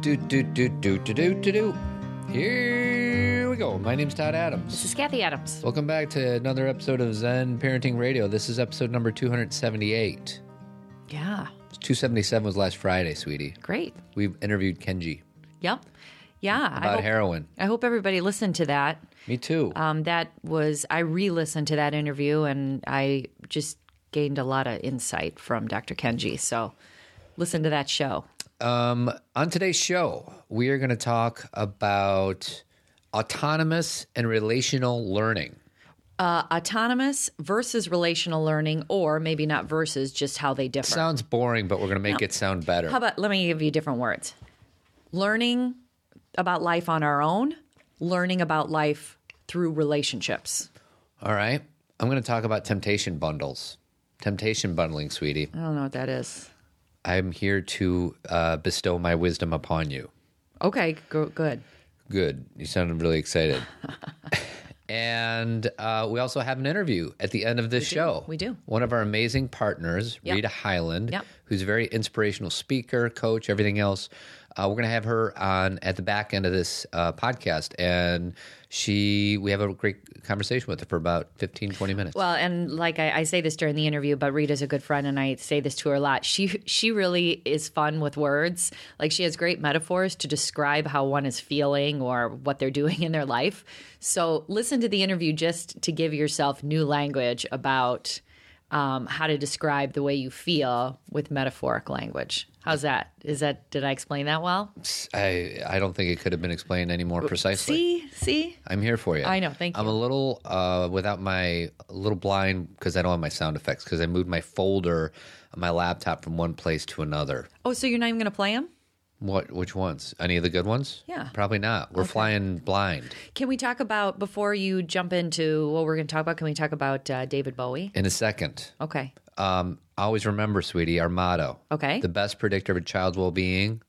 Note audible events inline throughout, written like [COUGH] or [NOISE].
Do do do do do do do do. Here we go. My name's Todd Adams. This is Cathy Adams. Welcome back to another episode of Zen Parenting Radio. This is episode number 278. Yeah, 277 was last Friday, sweetie. great. We've interviewed Kenji Yep. Yeah. I about hope, heroin. I hope everybody listened to that. Me too. Um, that was, I re listened to that interview and I just gained a lot of insight from Dr. Kenji. So listen to that show. Um, on today's show, we are going to talk about autonomous and relational learning. Uh, autonomous versus relational learning, or maybe not versus, just how they differ. Sounds boring, but we're going to make it sound better. How about let me give you different words? Learning about life on our own, learning about life through relationships. All right. I'm going to talk about temptation bundles. Temptation bundling, sweetie. I don't know what that is. I'm here to uh, bestow my wisdom upon you. Okay, go, good. Good. You sounded really excited. [LAUGHS] and uh, we also have an interview at the end of this show. We do. One of our amazing partners, Yep. Rita Highland, Yep. who's a very inspirational speaker, coach, everything else. Uh, we're going to have her on at the back end of this uh, podcast. And she, we have a great conversation with her for about 15, 20 minutes. Well, and like I, I say this during the interview, but Rita's a good friend, and I say this to her a lot. She she really is fun with words. Like she has great metaphors to describe how one is feeling or what they're doing in their life. So listen to the interview just to give yourself new language about um, how to describe the way you feel with metaphoric language. How's that? Is that did I explain that well? I, I don't think it could have been explained any more precisely. See, see. I'm here for you. I know, thank you. I'm a little uh, without my a little blind because I don't have my sound effects because I moved my folder on my laptop from one place to another. Oh, so you're not even going to play them? What? Which ones? Any of the good ones? Yeah. Probably not. We're flying blind Can we talk about before you jump into what we're going to talk about? Can we talk about uh, David Bowie? in a second. Okay. Um, always remember, sweetie, our motto. Okay. The best predictor of a child's well-being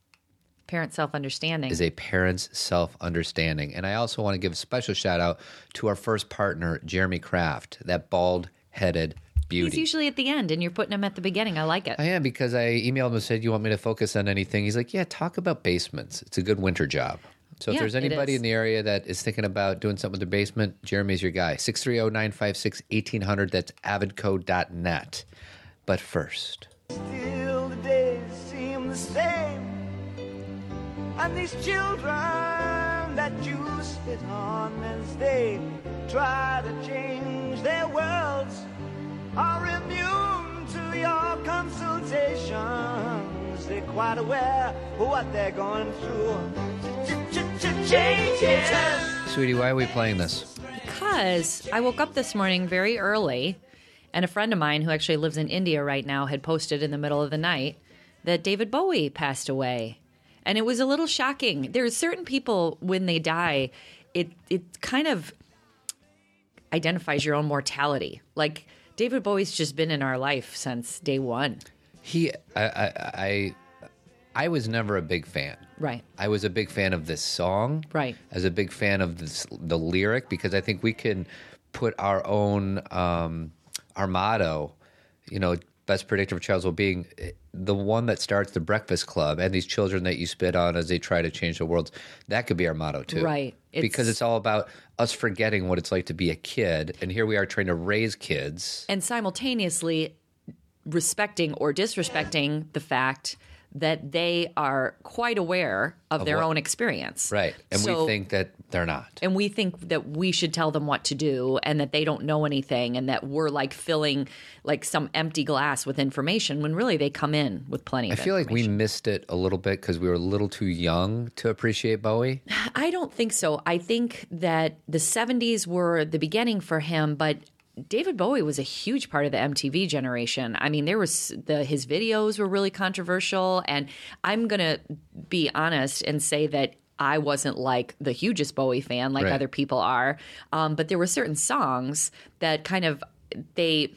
Parent self understanding. is a parent's self-understanding. And I also want to give a special shout out to our first partner, Jeremy Kraft, that bald-headed beauty. He's usually at the end, and you're putting him at the beginning. I like it. I am because I emailed him and said, "You want me to focus on anything?" He's like, "Yeah, talk about basements. It's a good winter job." So if Yeah, there's anybody in the area that is thinking about doing something with their basement, Jeremy's your guy. 630-956-1800. That's avidco.net. But first, Still the days seem the same And these children that you spit on as they try to change their worlds Are immune to your consultations They're quite aware of what they're going through Changes sweetie, why are we playing this? Because I woke up this morning very early, and a friend of mine who actually lives in India right now had posted in the middle of the night that David Bowie passed away. And it was a little shocking. There are certain people when they die, it it kind of identifies your own mortality. Like David Bowie's just been in our life since day one. He, I, I, I, I was never a big fan. Right. I was a big fan of this song. Right. I was a big fan of this, the lyric because I think we can put our own um, our motto, you know, best predictor of child's well-being, eh, the one that starts the Breakfast Club and these children that you spit on as they try to change the world. That could be our motto too, Right. because It's- it's all about us forgetting what it's like to be a kid, and here we are trying to raise kids. and simultaneously respecting or disrespecting the fact that they are quite aware of, their what- own experience. Right. And So- we think that they're not. and we think that we should tell them what to do and that they don't know anything and that we're like filling like some empty glass with information when really they come in with plenty of. I of feel like we missed it a little bit because we were a little too young to appreciate Bowie. [SIGHS] I don't think so. I think that the 70s were the beginning for him, but David Bowie was a huge part of the MTV generation. I mean, there was the his videos were really controversial and I'm going to be honest and say that I wasn't like the hugest Bowie fan like Right. other people are. Um, but there were certain songs that kind of they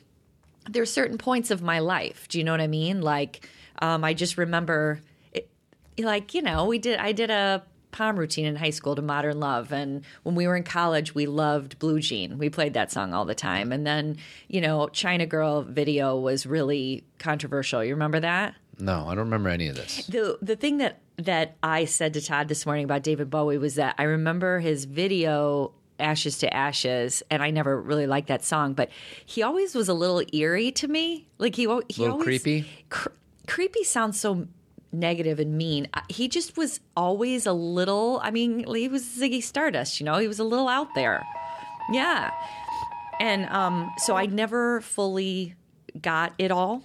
there's certain points of my life. Do you know what I mean? Like, um, I just remember, it, like you know, we did. I did a pom routine in high school to Modern Love, and when we were in college, we loved Blue Jean. We played that song all the time. And then, you know, China Girl video was really controversial. You remember that? No, I don't remember any of this. The the thing that that I said to Todd this morning about David Bowie was that I remember his video Ashes to Ashes and I never really liked that song, but he always was a little eerie to me. Like he, he Little always, creepy? Cr- creepy sounds so negative and mean. He just was always a little, I mean, he was Ziggy Stardust, you know, he was a little out there. Yeah. And um, so I never fully got it all,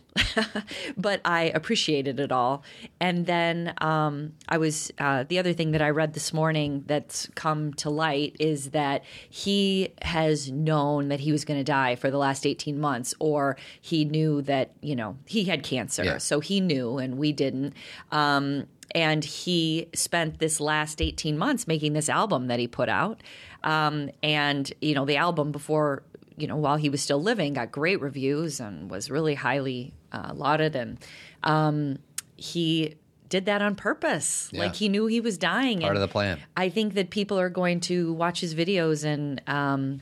[LAUGHS] but I appreciated it all. And then um, I was, uh, the other thing that I read this morning that's come to light is that he has known that he was going to die for the last 18 months, or he knew that, you know, he had cancer. Yeah. So he knew and we didn't. Um, and he spent this last 18 months making this album that he put out. Um, and, you know, the album before, you know, while he was still living, got great reviews and was really highly uh, lauded. And um, he did that on purpose. Yeah. Like he knew he was dying. Part and of the plan. I think that people are going to watch his videos and um,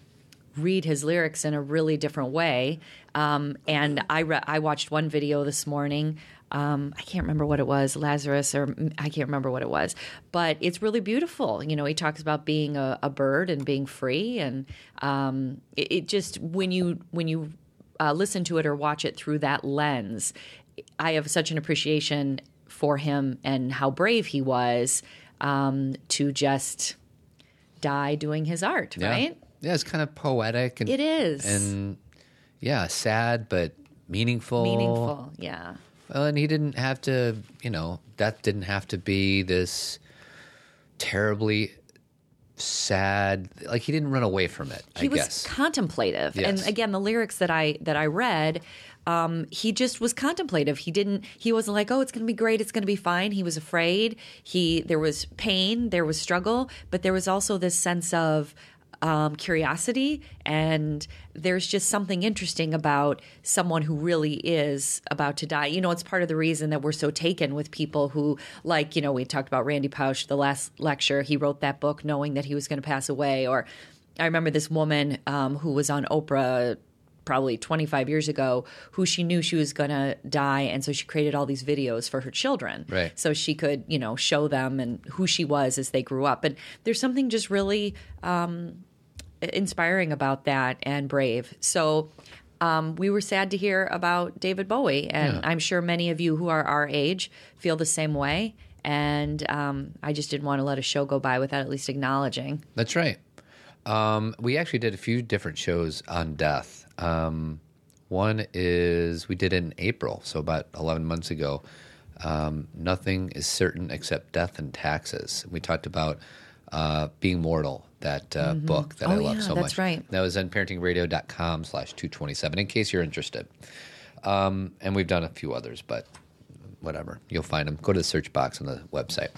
read his lyrics in a really different way. Um, and I re- I watched one video this morning. Um, I can't remember what it was, Lazarus, or I can't remember what it was, but it's really beautiful. You know, he talks about being a, a bird and being free, and um, it, it just when you when you uh, listen to it or watch it through that lens, I have such an appreciation for him and how brave he was um, to just die doing his art, Yeah. right? Yeah, it's kind of poetic and It is. and yeah, sad but meaningful. Meaningful, yeah. Well, and he didn't have to, you know, death didn't have to be this terribly sad. Like he didn't run away from it. He I was guess. contemplative, and again, the lyrics that I that I read, um, he just was contemplative. He didn't. He wasn't like, "Oh, it's going to be great. It's going to be fine." He was afraid. He there was pain, there was struggle, but there was also this sense of um, curiosity, and there's just something interesting about someone who really is about to die. You know, it's part of the reason that we're so taken with people who, like, you know, we talked about Randy Pausch the last lecture. He wrote that book knowing that he was going to pass away. Or I remember this woman um, who was on Oprah probably 25 years ago who she knew she was going to die and so she created all these videos for her children Right. so she could you know show them and who she was as they grew up and there's something just really um, inspiring about that and brave so um, we were sad to hear about david bowie and Yeah. i'm sure many of you who are our age feel the same way and um, i just didn't want to let a show go by without at least acknowledging That's right. Um, we actually did a few different shows on death. Um, one is we did it in April, so about 11 months ago. Um, Nothing is certain except death and taxes. We talked about uh, being mortal, that uh, book that I Oh, love yeah, so that's much. right. That was on parentingradio.com slash 227, in case you're interested. Um, and we've done a few others, but whatever. You'll find them. Go to the search box on the website.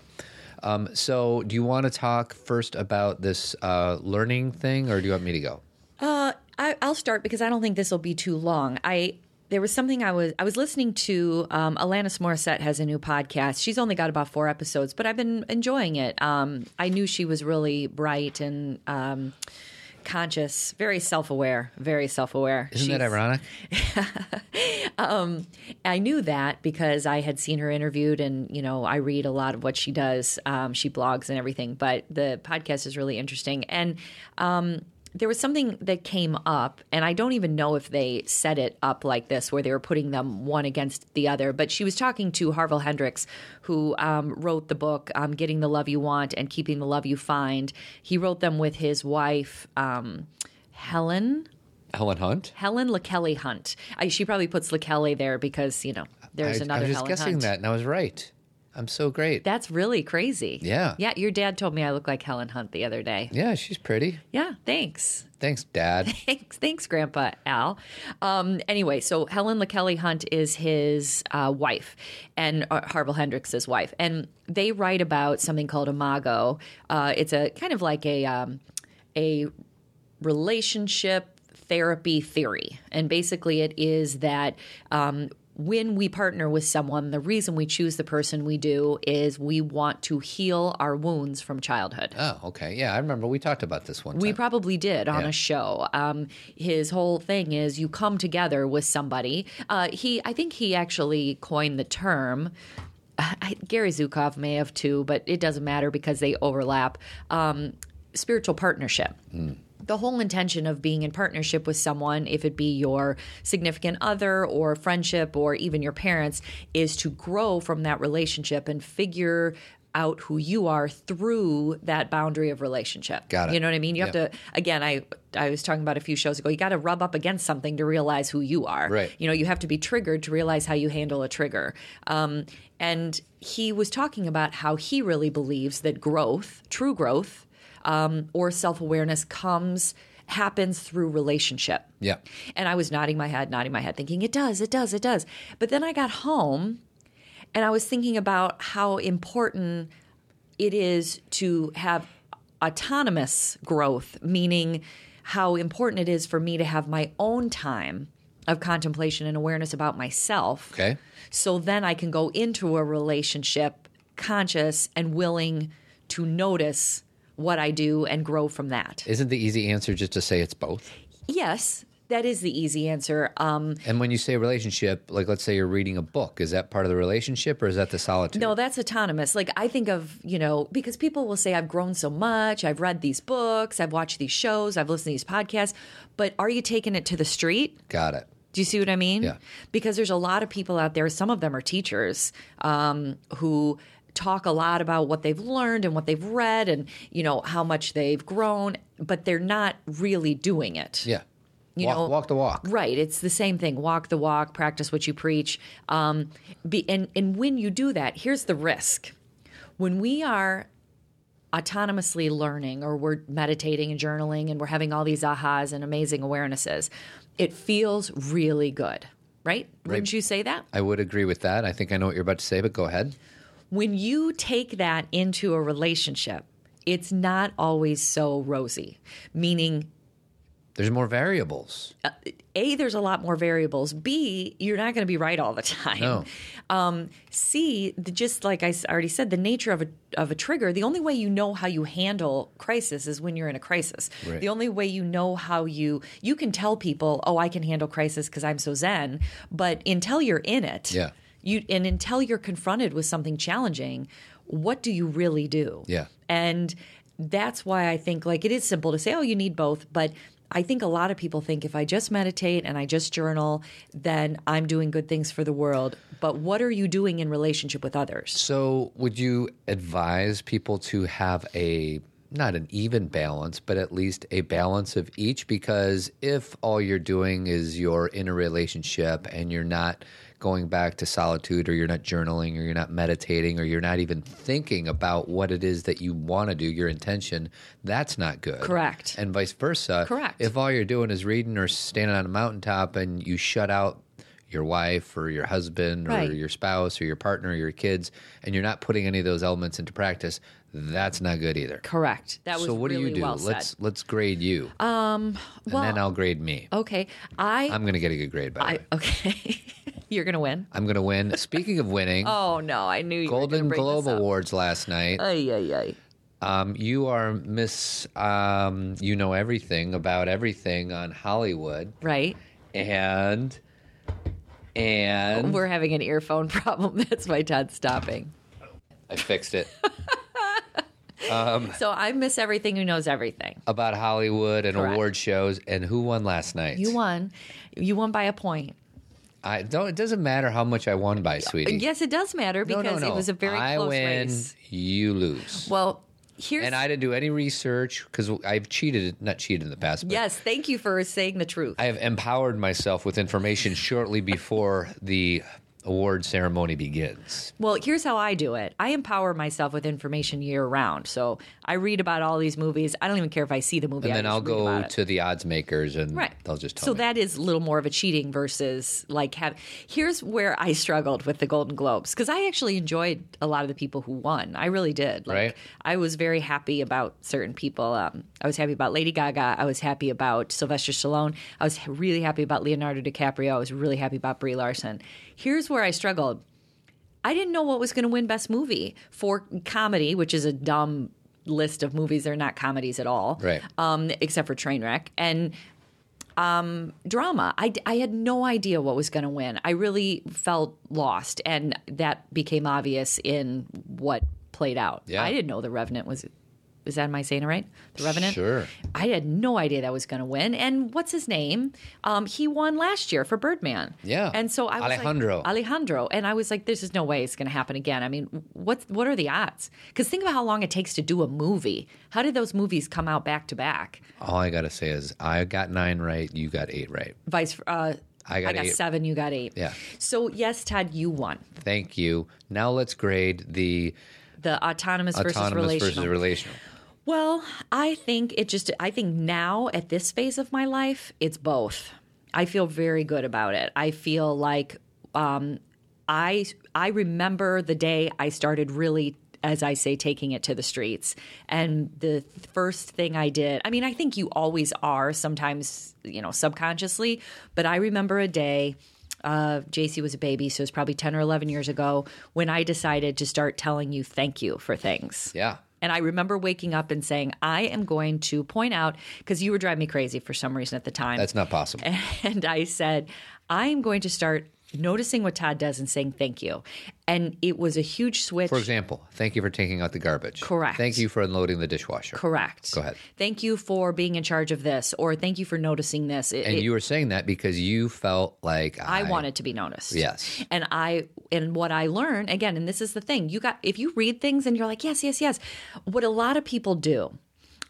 Um, so, do you want to talk first about this uh, learning thing, or do you want me to go? Uh, I, I'll start because I don't think this will be too long. I there was something I was I was listening to. Um, Alanis Morissette has a new podcast. She's only got about four episodes, but I've been enjoying it. Um, I knew she was really bright and um, conscious, very self aware, very self aware. Isn't that ironic? [LAUGHS] I knew that because I had seen her interviewed, and you know, I read a lot of what she does. Um, she blogs and everything, but the podcast is really interesting. And um, there was something that came up, and I don't even know if they set it up like this, where they were putting them one against the other. But she was talking to Harville Hendrix, who um, wrote the book um, "Getting the Love You Want" and "Keeping the Love You Find." He wrote them with his wife. Um, Helen, Helen Hunt? Helen LaKelly Hunt. I, she probably puts LaKelly there because you know there's I, another I was just Helen guessing Hunt. that, and I was right. I'm so great. That's really crazy. Yeah. Yeah. Your dad told me I look like Helen Hunt the other day. yeah, she's pretty. Yeah. Thanks. Thanks, Dad. [LAUGHS] Thanks, thanks, Grandpa Al. Um, anyway, so Helen LaKelly Hunt is his uh, wife, and uh, Harville Hendrix' wife, and they write about something called imago. Uh, it's a kind of like a um, a relationship therapy theory, and basically, it is that um, when we partner with someone, the reason we choose the person we do is we want to heal our wounds from childhood. Oh, okay. Yeah, I remember we talked about this one We time. probably did on Yeah. a show. Um, his whole thing is you come together with somebody. Uh, he, I think he actually coined the term. [SIGHS] I, Gary Zukav may have too, but it doesn't matter because they overlap. Um, spiritual partnership. The whole intention of being in partnership with someone, if it be your significant other or friendship or even your parents, is to grow from that relationship and figure out who you are through that boundary of relationship. Got it. You know what I mean? You have to again, I I was talking about a few shows ago. You got to rub up against something to realize who you are. Right. You know, you have to be triggered to realize how you handle a trigger. Um, and he was talking about how he really believes that growth, true growth, um, or self awareness comes happens through relationship. Yeah. And I was nodding my head, nodding my head, thinking, it does, it does, it does. But then I got home and I was thinking about how important it is to have autonomous growth, meaning how important it is for me to have my own time of contemplation and awareness about myself. Okay. So then I can go into a relationship conscious and willing to notice what I do and grow from that. Isn't the easy answer just to say it's both? Yes, that is the easy answer. Um, And when you say relationship, like let's say you're reading a book, is that part of the relationship or is that the solitude? No, that's autonomous. Like I think of, you know, because people will say I've grown so much, I've read these books, I've watched these shows, I've listened to these podcasts, but are you taking it to the street? Got it. Do you see what I mean? Yeah. Because there's a lot of people out there, some of them are teachers, um, who talk a lot about what they've learned and what they've read and, you know, how much they've grown, but they're not really doing it. Yeah. You walk, know- walk the walk. Right. It's the same thing. Walk the walk, practice what you preach. Um, be, and, and when you do that, here's the risk. When we are autonomously learning or we're meditating and journaling and we're having all these ahas and amazing awarenesses, it feels really good. Right? Wouldn't you say that? I would agree with that. I think I know what you're about to say, but go ahead. When you take that into a relationship, it's not always so rosy, meaning There's more variables. A, there's a lot more variables. B, you're not going to be right all the [LAUGHS] time. No. Um, C, the, just like I already said, the nature of a of a trigger. The only way you know how you handle crisis is when you're in a crisis. Right. The only way you know how you you can tell people, oh, I can handle crisis because I'm so zen. But until you're in it, Yeah. You and until you're confronted with something challenging, what do you really do? Yeah. And that's why I think like it is simple to say, oh, you need both, but I think a lot of people think if I just meditate and I just journal, then I'm doing good things for the world. But what are you doing in relationship with others? So, would you advise people to have a not an even balance, but at least a balance of each? Because if all you're doing is you're in a relationship and you're not going back to solitude, or you're not journaling, or you're not meditating, or you're not even thinking about what it is that you want to do, your intention, that's not good. Correct. And vice versa. Correct. If all you're doing is reading or standing on a mountaintop and you shut out your wife or your husband or Right. your spouse or your partner or your kids and you're not putting any of those elements into practice that's not good either Correct. That was so what really do you do well let's said. let's grade you um and then i'll grade me Okay, I, i'm gonna get a good grade by the I way okay, [LAUGHS] you're gonna win. i'm gonna win [LAUGHS] speaking of winning Oh no, I knew you golden were globe awards last night Ay, ay, ay. um, you are miss um, you know everything about everything on hollywood Right. and and We're having an earphone [LAUGHS] problem. That's why Todd's stopping. i fixed it [LAUGHS] So I miss everything who knows everything. about hollywood and Correct. award shows and who won last night You won. You won by a point. I don't. It doesn't matter how much I won by, sweetie. Yes, it does matter no, because no, no. it was a very I close win, race. you lose. Well, here's and I didn't do any research because I've cheated, not cheated in the past. But yes, thank you for saying the truth. I have empowered myself with information shortly before the award ceremony begins. Well, here's how I do it. I empower myself with information year round. So I read about all these movies. I don't even care if I see the movie. And then I'll go to the odds makers and Right. they'll just tell so me. that is a little more of a cheating versus like have. Here's where I struggled with the Golden Globes because I actually enjoyed a lot of the people who won. I really did. Like, Right. I was very happy about certain people. Um, I was happy about Lady Gaga. I was happy about Sylvester Stallone. I was really happy about Leonardo DiCaprio. I was really happy about Brie Larson. Here's where I struggled. I didn't know what was going to win Best Movie for comedy, which is a dumb list of movies. They're not comedies at all, Right. Um, except for Trainwreck and um, drama. I, I had no idea what was going to win. I really felt lost, and that became obvious in what played out. Yeah. I didn't know The Revenant was. Is that am I saying it right? The Revenant. Sure. I had no idea that was going to win. And what's his name? Um, he won last year for Birdman. Yeah. And so I was Alejandro. like, Alejandro, and I was like, "This is no way it's going to happen again." I mean, what what are the odds? Because think about how long it takes to do a movie. How did those movies come out back to back? All I got to say is I got nine right, you got eight right. Vice. Uh, I got eight. seven. You got eight. Yeah. So yes, Todd, you won Thank you. Now let's grade the the autonomous, versus autonomous relational. versus relational. Well, I think it just, I think now at this phase of my life, it's both. I feel very good about it. I feel like um, I, I remember the day I started really, as I say, taking it to the streets. And the first thing I did, I mean, I think you always are sometimes, you know, subconsciously, but I remember a day uh, JC was a baby, so it was probably 10 or 11 years ago when I decided to start telling you thank you for things. Yeah. And I remember waking up and saying, I am going to point out, because you were driving me crazy for some reason at the time. That's not possible. [LAUGHS] and I said, I am going to start noticing what Todd does and saying thank you. And it was a huge switch. For example, thank you for taking out the garbage. Correct. Thank you for unloading the dishwasher. Correct. Go ahead. Thank you for being in charge of this, or thank you for noticing this. It- And it- you were saying that because you felt like I, I wanted to be noticed. Yes. And I and what I learned again, and this is the thing, you got if you read things and you're like, yes, yes, yes. What a lot of people do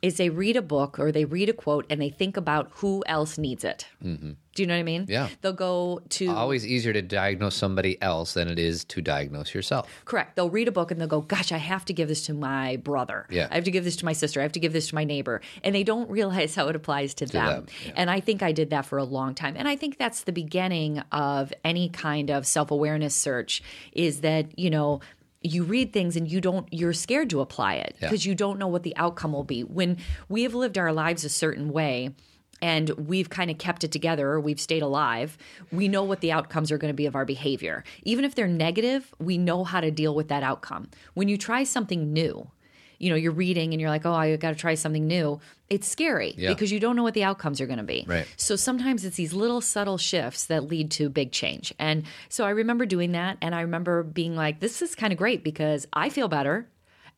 is they read a book or they read a quote and they think about who else needs it. Mm-hmm. Do you know what I mean? Yeah. They'll go to Always easier to diagnose somebody else than it is to diagnose yourself. Correct. They'll read a book and they'll go, Gosh, I have to give this to my brother. Yeah. I have to give this to my sister. I have to give this to my neighbor. And they don't realize how it applies to, them. them, yeah. And I think I did that for a long time. And I think that's the beginning of any kind of self awareness search is that, you know, you read things and you don't you're scared to apply it Yeah. because you don't know what the outcome will be. When we have lived our lives a certain way and we've kind of kept it together or we've stayed alive we know what the outcomes are going to be of our behavior. Even if they're negative we know how to deal with that outcome. When you try something new you know you're reading and you're like oh i got to try something new it's scary Yeah. because you don't know what the outcomes are going to be Right. so sometimes it's these little subtle shifts that lead to big change and so i remember doing that and i remember being like this is kind of great because i feel better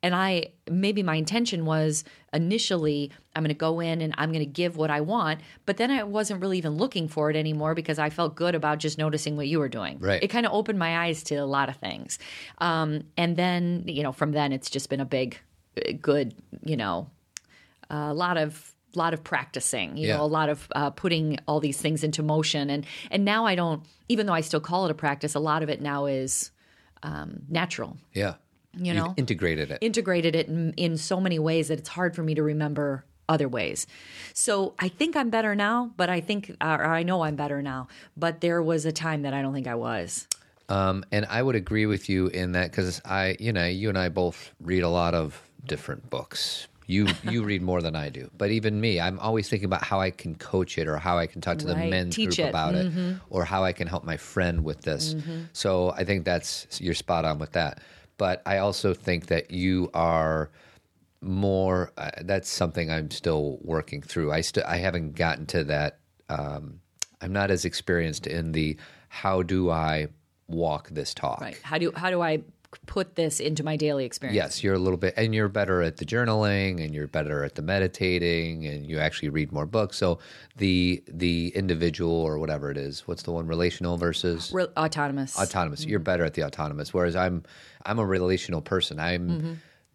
and I maybe my intention was initially I'm going to go in and I'm going to give what I want, but then I wasn't really even looking for it anymore because I felt good about just noticing what you were doing. Right. It kind of opened my eyes to a lot of things, um, and then you know from then it's just been a big, good you know, a lot of lot of practicing you Yeah. know a lot of uh, putting all these things into motion and and now i don't even though i still call it a practice a lot of it now is um, natural Yeah. You You've know? integrated it. integrated it in, in so many ways that it's hard for me to remember other ways. So I think I'm better now, but I think, or I know I'm better now, but there was a time that I don't think I was. Um, and I would agree with you in that because I, you know, you and I both read a lot of different books. You you [LAUGHS] read more than I do, but even me, I'm always thinking about how I can coach it or how I can talk to the Right. men's Teach group it. about it, or how I can help my friend with this. So I think that's you're spot on with that. But I also think that you are more. Uh, that's something I'm still working through. I still I haven't gotten to that. Um, I'm not as experienced in the how do I walk this talk. Right. How do, how do I put this into my daily experience? Yes, you're a little bit, and you're better at the journaling, and you're better at the meditating, and you actually read more books. So the the individual or whatever it is, what's the one relational versus Re- autonomous. autonomous? You're mm-hmm. better at the autonomous, whereas I'm I'm a relational person. I'm mm-hmm.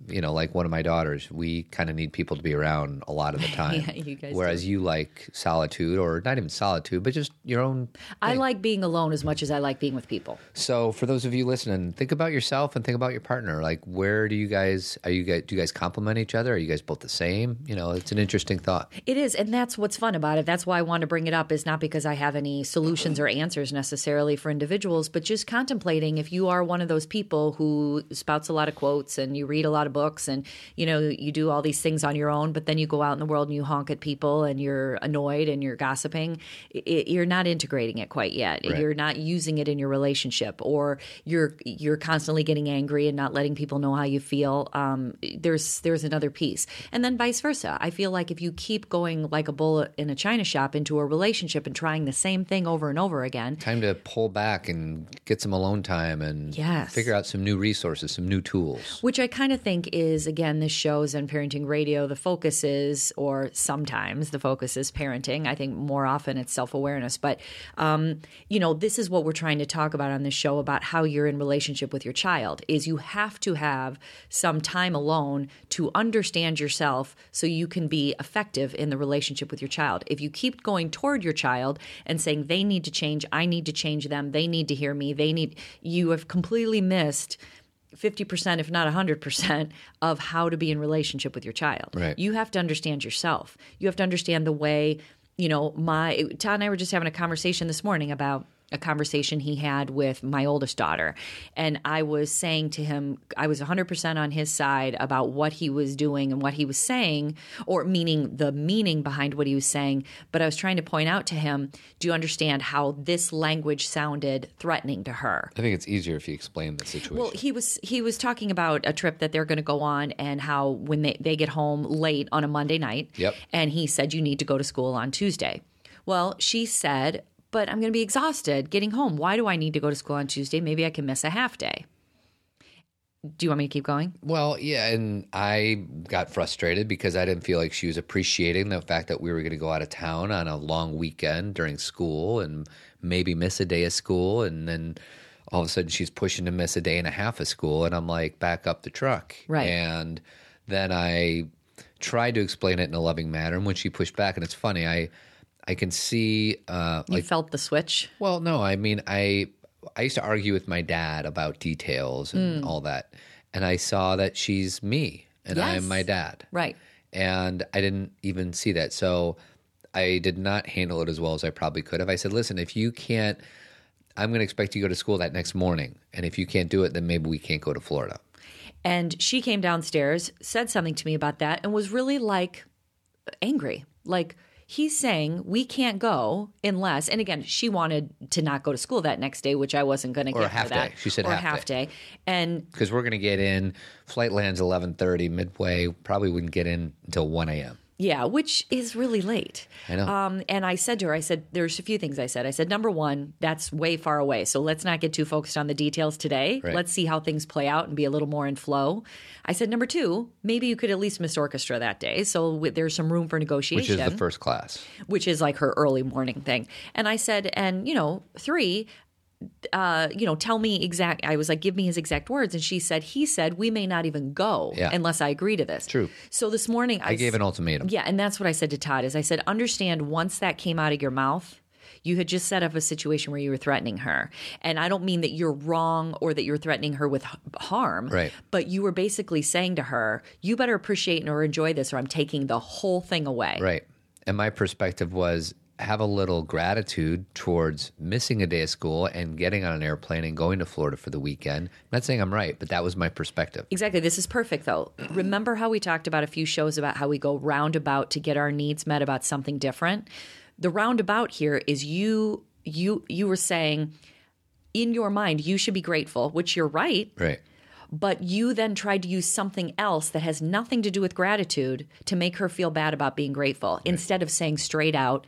You know, like one of my daughters, we kind of need people to be around a lot of the [LAUGHS] time. Yeah, you guys Whereas you like solitude, or not even solitude, but just your own. I like being alone as much as I like being with people. So, for those of you listening, think about yourself and think about your partner. Like, where do you guys are you guys do you guys complement each other? Are you guys both the same? You know, it's an interesting thought. It is, and that's what's fun about it. That's why I want to bring it up. Is not because I have any solutions or answers necessarily for individuals, but just contemplating if you are one of those people who spouts a lot of quotes and you read a lot of books and you know you do all these things on your own, but then you go out in the world and you honk at people and you're annoyed and you're gossiping. It, you're not integrating it quite yet. Right. You're not using it in your relationship, or you're you're constantly getting angry and not letting people know how you feel. Um, there's there's another piece, and then vice versa. I feel like if you keep going like a bull in a china shop into a relationship and trying the same thing over and over again, Time to pull back and get some alone time and Yes. figure out some new resources, some new tools. which I kind of think is again this shows on parenting radio. The focus is, or sometimes the focus is parenting. I think more often it's self awareness. But um, you know, this is what we're trying to talk about on this show about how you're in relationship with your child. Is you have to have some time alone to understand yourself so you can be effective in the relationship with your child. If you keep going toward your child and saying they need to change, I need to change them, they need to hear me, they need, you have completely missed 50% if not 100% of how to be in relationship with your child Right. you have to understand yourself you have to understand the way you know my todd and i were just having a conversation this morning about a conversation he had with my oldest daughter and i was saying to him i was 100% on his side about what he was doing and what he was saying or meaning the meaning behind what he was saying but i was trying to point out to him do you understand how this language sounded threatening to her I think it's easier if you explain the situation. well, he was he was talking about a trip that they're going to go on and how when they, they get home late on a Monday night. Yep. And he said you need to go to school on Tuesday. Well, she said, "But I'm going to be exhausted getting home. Why do I need to go to school on Tuesday? Maybe I can miss a half day." Do you want me to keep going? Well, yeah, and I got frustrated because I didn't feel like she was appreciating the fact that we were going to go out of town on a long weekend during school and maybe miss a day of school, and then all of a sudden she's pushing to miss a day and a half of school, and I'm like, back up the truck, Right. And then I tried to explain it in a loving manner, and when she pushed back, and it's funny, I I can see uh, You like felt the switch. well, no, I mean, I I used to argue with my dad about details and Hmm. all that, and I saw that she's me and Yes. I'm my dad, Right. and I didn't even see that, so I did not handle it as well as I probably could have. I said, "Listen, if you can't, I'm going to expect you to go to school that next morning, and if you can't do it, then maybe we can't go to Florida." And she came downstairs, said something to me about that, and was really like angry. Like, he's saying we can't go unless, and again, she wanted to not go to school that next day, which I wasn't going to get a half for that. day. She said or a half half day. And Because we're going to get in, flight lands 11:30 midway. Probably wouldn't get in until 1 a.m. Yeah, which is really late. I know. Um, and I said to her, I said, there's a few things I said. I said, number one, that's way far away. So let's not get too focused on the details today. Right. Let's see how things play out and be a little more in flow. I said, number two, maybe you could at least miss orchestra that day. So w- there's some room for negotiation. Which is the first class. which is like her early morning thing. And I said, and you know, three, uh, you know, tell me exact. I was like, give me his exact words, and she said, he said, we may not even go Yeah. unless I agree to this. True. So this morning, I, I gave an ultimatum. Yeah, and that's what I said to Todd. Is I said, understand once that came out of your mouth. You had just set up a situation where you were threatening her. And I don't mean that you're wrong or that you're threatening her with harm. Right. But you were basically saying to her, you better appreciate or enjoy this or I'm taking the whole thing away. Right. And my perspective was have a little gratitude towards missing a day of school and getting on an airplane and going to Florida for the weekend. I'm not saying I'm right, but that was my perspective. Exactly. This is perfect, though. Remember how we talked about a few shows about how we go roundabout to get our needs met about something different? The roundabout here is you. You you were saying in your mind you should be grateful, which you're right, Right. but you then tried to use something else that has nothing to do with gratitude to make her feel bad about being grateful instead of saying straight out,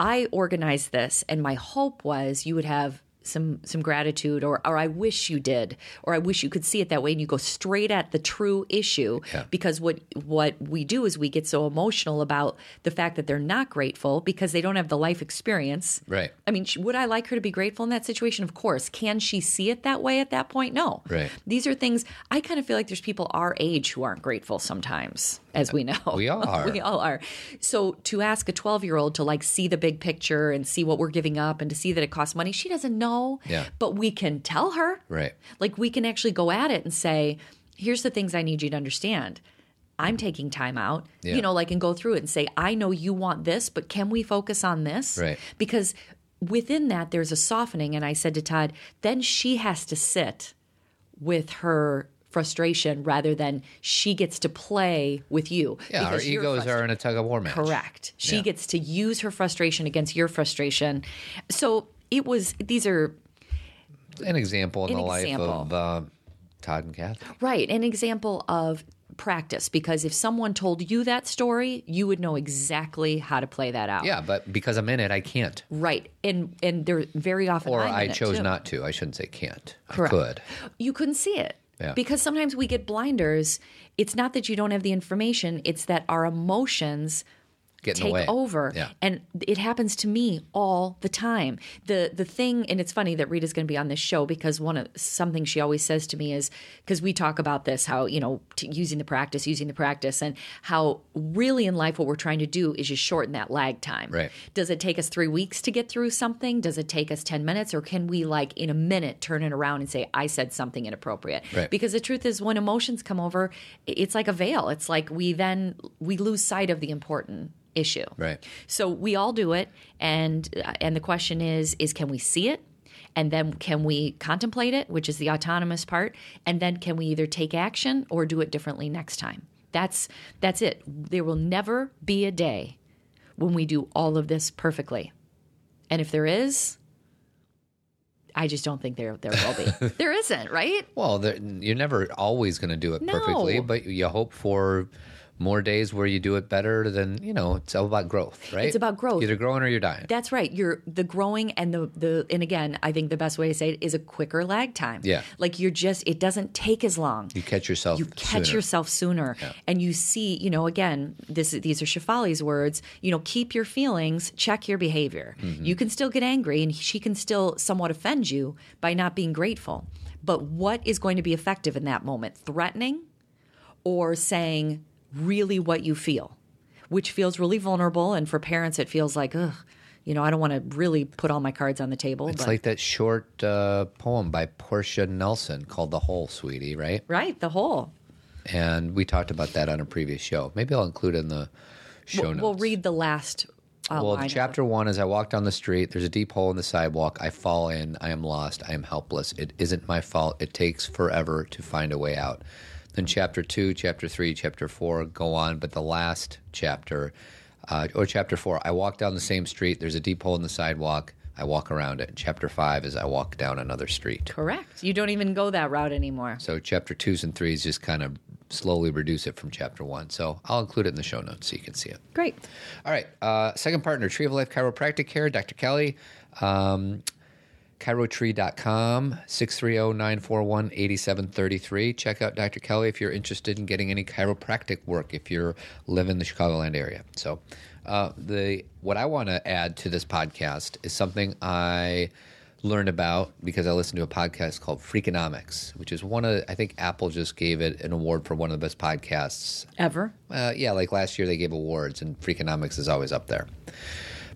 I organized this, and my hope was you would have some some gratitude or or I wish you did or I wish you could see it that way and you go straight at the true issue Yeah. because what what we do is we get so emotional about the fact that they're not grateful because they don't have the life experience. Right. I mean, would I like her to be grateful in that situation? Of course. Can she see it that way at that point? No. Right. These are things I kind of feel like there's people our age who aren't grateful sometimes, as we know. We all [LAUGHS] are. we all are. So to ask a 12 year old to like see the big picture and see what we're giving up and to see that it costs money, she doesn't know. Yeah. But we can tell her. Right. Like we can actually go at it and say, here's the things I need you to understand. I'm taking time out, Yeah. you know, like and go through it and say, I know you want this, but can we focus on this? Right. Because within that, there's a softening. And I said to Todd, then she has to sit with her frustration rather than she gets to play with you. Yeah, our egos are in a tug of war match. Correct. She Yeah. gets to use her frustration against your frustration. So it was, these are An example in An the life of uh, Todd and Cathy. Right. An example of practice because if someone told you that story, you would know exactly how to play that out. Yeah, but because I'm in it, I can't. Right. And and they're very often Or I chose not to. I shouldn't say can't. Correct. I could. You couldn't see it. Yeah. Because sometimes we get blinders. It's not that you don't have the information, it's that our emotions Get in the take over. Yeah. and it happens to me all the time. The the thing and it's funny that rita's going to be on this show because one of something she always says to me is because we talk about this how you know t- using the practice using the practice and how really in life what we're trying to do is just shorten that lag time. Right. does it take us three weeks to get through something? Does it take us 10 minutes? Or can we like in a minute turn it around and say i said something inappropriate? Right. because the truth is when emotions come over it's like a veil. It's like we then we lose sight of the important issue Right. so we all do it, and uh, and the question is is can we see it, and then can we contemplate it, which is the autonomous part, and then can we either take action or do it differently next time? That's that's it. There will never be a day when we do all of this perfectly, and if there is. I just don't think there there will be. [LAUGHS] there isn't, right? Well, there, you're never always going to do it perfectly, but you hope for more days where you do it better than, you know, it's all about growth, right? It's about growth. Either growing or you're dying. That's right. You're the growing and the the and again, I think the best way to say it is a quicker lag time. Yeah. Like you're just it doesn't take as long. you catch yourself You catch sooner. yourself sooner and you see, you know, again, this these are Shefali's words, you know, keep your feelings, check your behavior. Mm-hmm. You can still get angry and she can still somewhat offend you by not being grateful. But what is going to be effective in that moment? Threatening or saying really what you feel, which feels really vulnerable. And for parents, it feels like, ugh, you know, I don't want to really put all my cards on the table. It's but, like that short uh, poem by Portia Nelson called The Hole, Sweetie, right? right, the whole. And we talked about that on a previous show. Maybe I'll include it in the show We'll, notes. we'll read the last. Uh, Well, line of it. chapter one is I walk down the street. There's a deep hole in the sidewalk. I fall in. I am lost. I am helpless. It isn't my fault. It takes forever to find a way out. Then chapter two, chapter three, chapter four go on, but the last chapter, uh, or chapter four, I walk down the same street. There's a deep hole in the sidewalk. I walk around it. Chapter five is I walk down another street. Correct. You don't even go that route anymore. So chapter twos and threes just kind of slowly reduce it from chapter one. So I'll include it in the show notes so you can see it. Great. All right. Uh, second partner, Tree of Life Chiropractic Care, Dr. Kelly. Um, ChiroTree.com, 630-941-8733. Check out Dr. Kelly if you're interested in getting any chiropractic work if you're live in the Chicagoland area. So uh, the what I want to add to this podcast is something I learned about because I listened to a podcast called Freakonomics, which is one of I think Apple just gave it an award for one of the best podcasts Ever. uh, yeah, like last year they gave awards, and Freakonomics is always up there.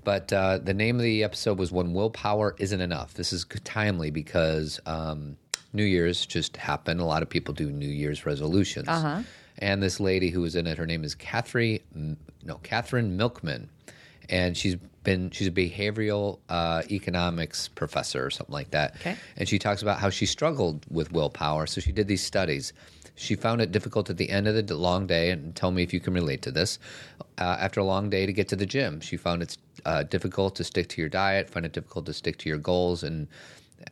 But uh, the name of the episode was "When Willpower Isn't Enough." This is timely because um, New Year's just happened. A lot of people do New Year's resolutions, uh-huh. and this lady who was in it, her name is Katherine, no, Katherine Milkman, and she's been she's a behavioral uh, economics professor or something like that. Okay. And she talks about how she struggled with willpower. So she did these studies. She found it difficult at the end of the long day, and tell me if you can relate to this. Uh, after a long day to get to the gym, she found it's uh, difficult to stick to your diet, find it difficult to stick to your goals, and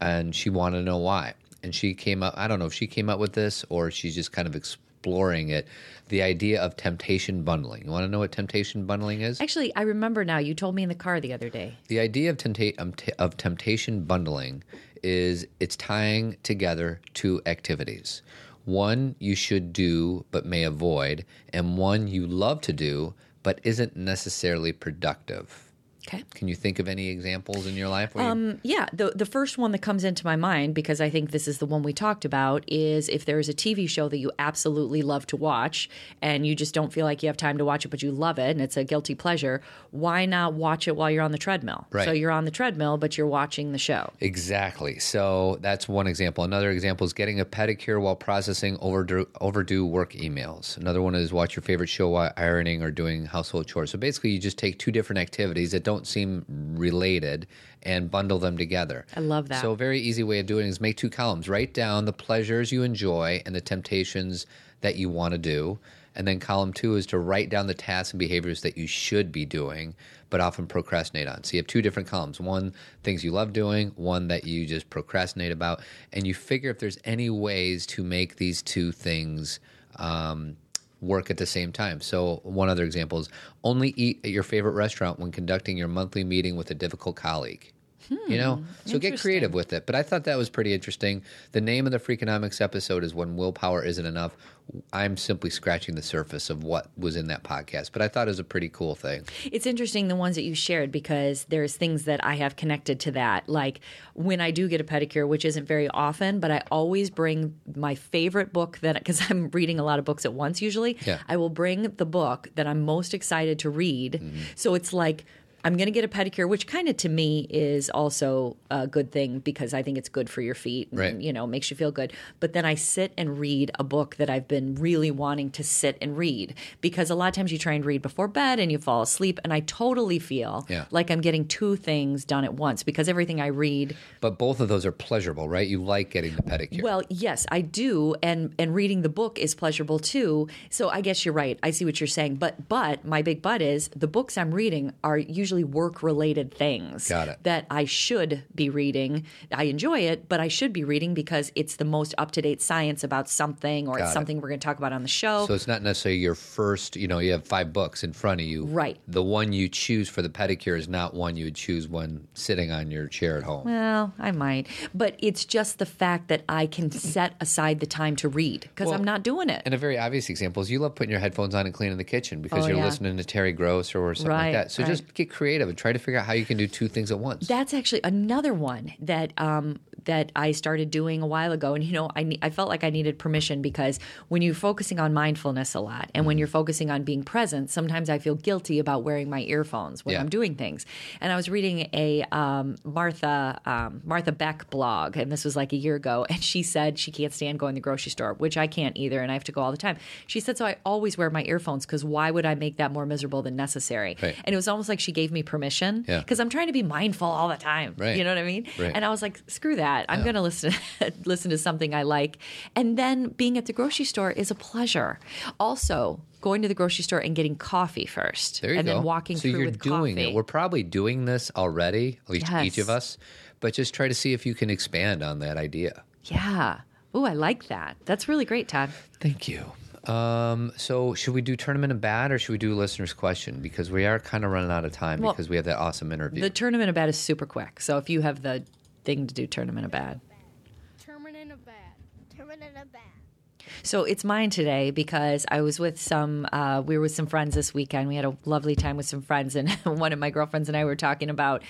and she wanted to know why. And she came up. I don't know if she came up with this or she's just kind of exploring it. The idea of temptation bundling. You want to know what temptation bundling is? Actually, I remember now. You told me in the car the other day. The idea of, tempta- um, t- of temptation bundling is it's tying together two activities. One you should do but may avoid, and one you love to do but isn't necessarily productive. Okay. Can you think of any examples in your life? Where you, Um, yeah, the the first one that comes into my mind because I think this is the one we talked about is if there is a TV show that you absolutely love to watch and you just don't feel like you have time to watch it but you love it and it's a guilty pleasure, why not watch it while you're on the treadmill? Right. So you're on the treadmill but you're watching the show. Exactly. So that's one example. Another example is getting a pedicure while processing overdue, overdue work emails. Another one is watch your favorite show while ironing or doing household chores. So basically, you just take two different activities that don't seem related and bundle them together. I love that. So a very easy way of doing it is make two columns. Write down the pleasures you enjoy and the temptations that you want to do. And then column two is to write down the tasks and behaviors that you should be doing, but often procrastinate on. So you have two different columns one, things you love doing, one that you just procrastinate about. And you figure if there's any ways to make these two things um, work at the same time. So, one other example is only eat at your favorite restaurant when conducting your monthly meeting with a difficult colleague. You know, so get creative with it. But I thought that was pretty interesting. The name of the Freakonomics episode is "When Willpower Isn't Enough." I'm simply scratching the surface of what was in that podcast, but I thought it was a pretty cool thing. It's interesting the ones that you shared because there's things that I have connected to that. Like when I do get a pedicure, which isn't very often, but I always bring my favorite book that because I'm reading a lot of books at once usually. Yeah. I will bring the book that I'm most excited to read. Mm-hmm. So it's like I'm going to get a pedicure, which kind of to me is also a good thing because I think it's good for your feet and, Right. you know, makes you feel good. But then I sit and read a book that I've been really wanting to sit and read because a lot of times you try and read before bed and you fall asleep. And I totally feel Yeah. like I'm getting two things done at once because everything I read But both of those are pleasurable, right? You like getting the pedicure. well, yes, I do, and and reading the book is pleasurable too. So I guess you're right. I see what you're saying, but but my big but is the books I'm reading are usually work related things Got it. that I should be reading. I enjoy it, but I should be reading because it's the most up to date science about something, or Got it's it. something we're going to talk about on the show. So it's not necessarily your first, you know, you have five books in front of you. Right. The one you choose for the pedicure is not one you would choose when sitting on your chair at home. well, I might, but it's just the fact that I can set aside the time to read because Well, I'm not doing it. And a very obvious example is you love putting your headphones on and cleaning the kitchen because Oh, you're yeah. listening to Terry Gross or something Right, like that. So right. just get creative and try to figure out how you can do two things at once. That's actually another one that um, that I started doing a while ago, and you know, I I felt like I needed permission because when you're focusing on mindfulness a lot, and Mm-hmm. when you're focusing on being present, sometimes I feel guilty about wearing my earphones when Yeah. I'm doing things. And I was reading a um, Martha um, Martha Beck blog, and this was like a year ago, [LAUGHS] and she said she can't stand going to the grocery store, which I can't either, and I have to go all the time. She said, so I always wear my earphones because why would I make that more miserable than necessary? Right. And it was almost like she gave me permission Yeah. because I'm trying to be mindful all the time. Right. You know what I mean? Right. And I was like, screw that. I'm going to listen [LAUGHS] listen to something I like. And then being at the grocery store is a pleasure. Also, going to the grocery store and getting coffee first, There you and go. then walking so through you're with doing coffee. it. We're probably doing this already, at least Yes. each of us. But just try to see if you can expand on that idea. yeah. Oh, I like that. That's really great, Todd. Thank you. Um, so should we do tournament of bad or should we do listener's question? Because we are kind of running out of time Well, because we have that awesome interview. The tournament of bad is super quick. So if you have the thing to do tournament of bad. Terminate of bad. Terminate a bad. So it's mine today because I was with some, uh, we were with some friends this weekend. We had a lovely time with some friends, and [LAUGHS] one of my girlfriends and I were talking about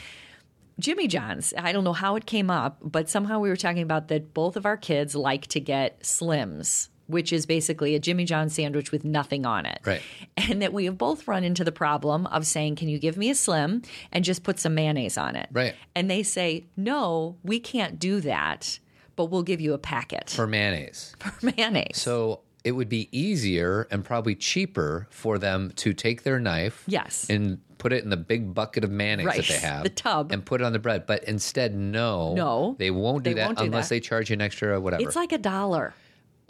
Jimmy John's. I don't know how it came up, but somehow we were talking about that both of our kids like to get Slims. Which is basically a Jimmy John sandwich with nothing on it. Right. And that we have both run into the problem of saying, Can you give me a slim and just put some mayonnaise on it? Right. And they say, No, we can't do that, but we'll give you a packet for mayonnaise. [LAUGHS] for mayonnaise. So it would be easier and probably cheaper for them to take their knife, Yes. and put it in the big bucket of mayonnaise Right, that they have, the tub. and put it on the bread. But instead, no, No, they won't do they that won't do unless that. they charge you an extra whatever. It's like a dollar.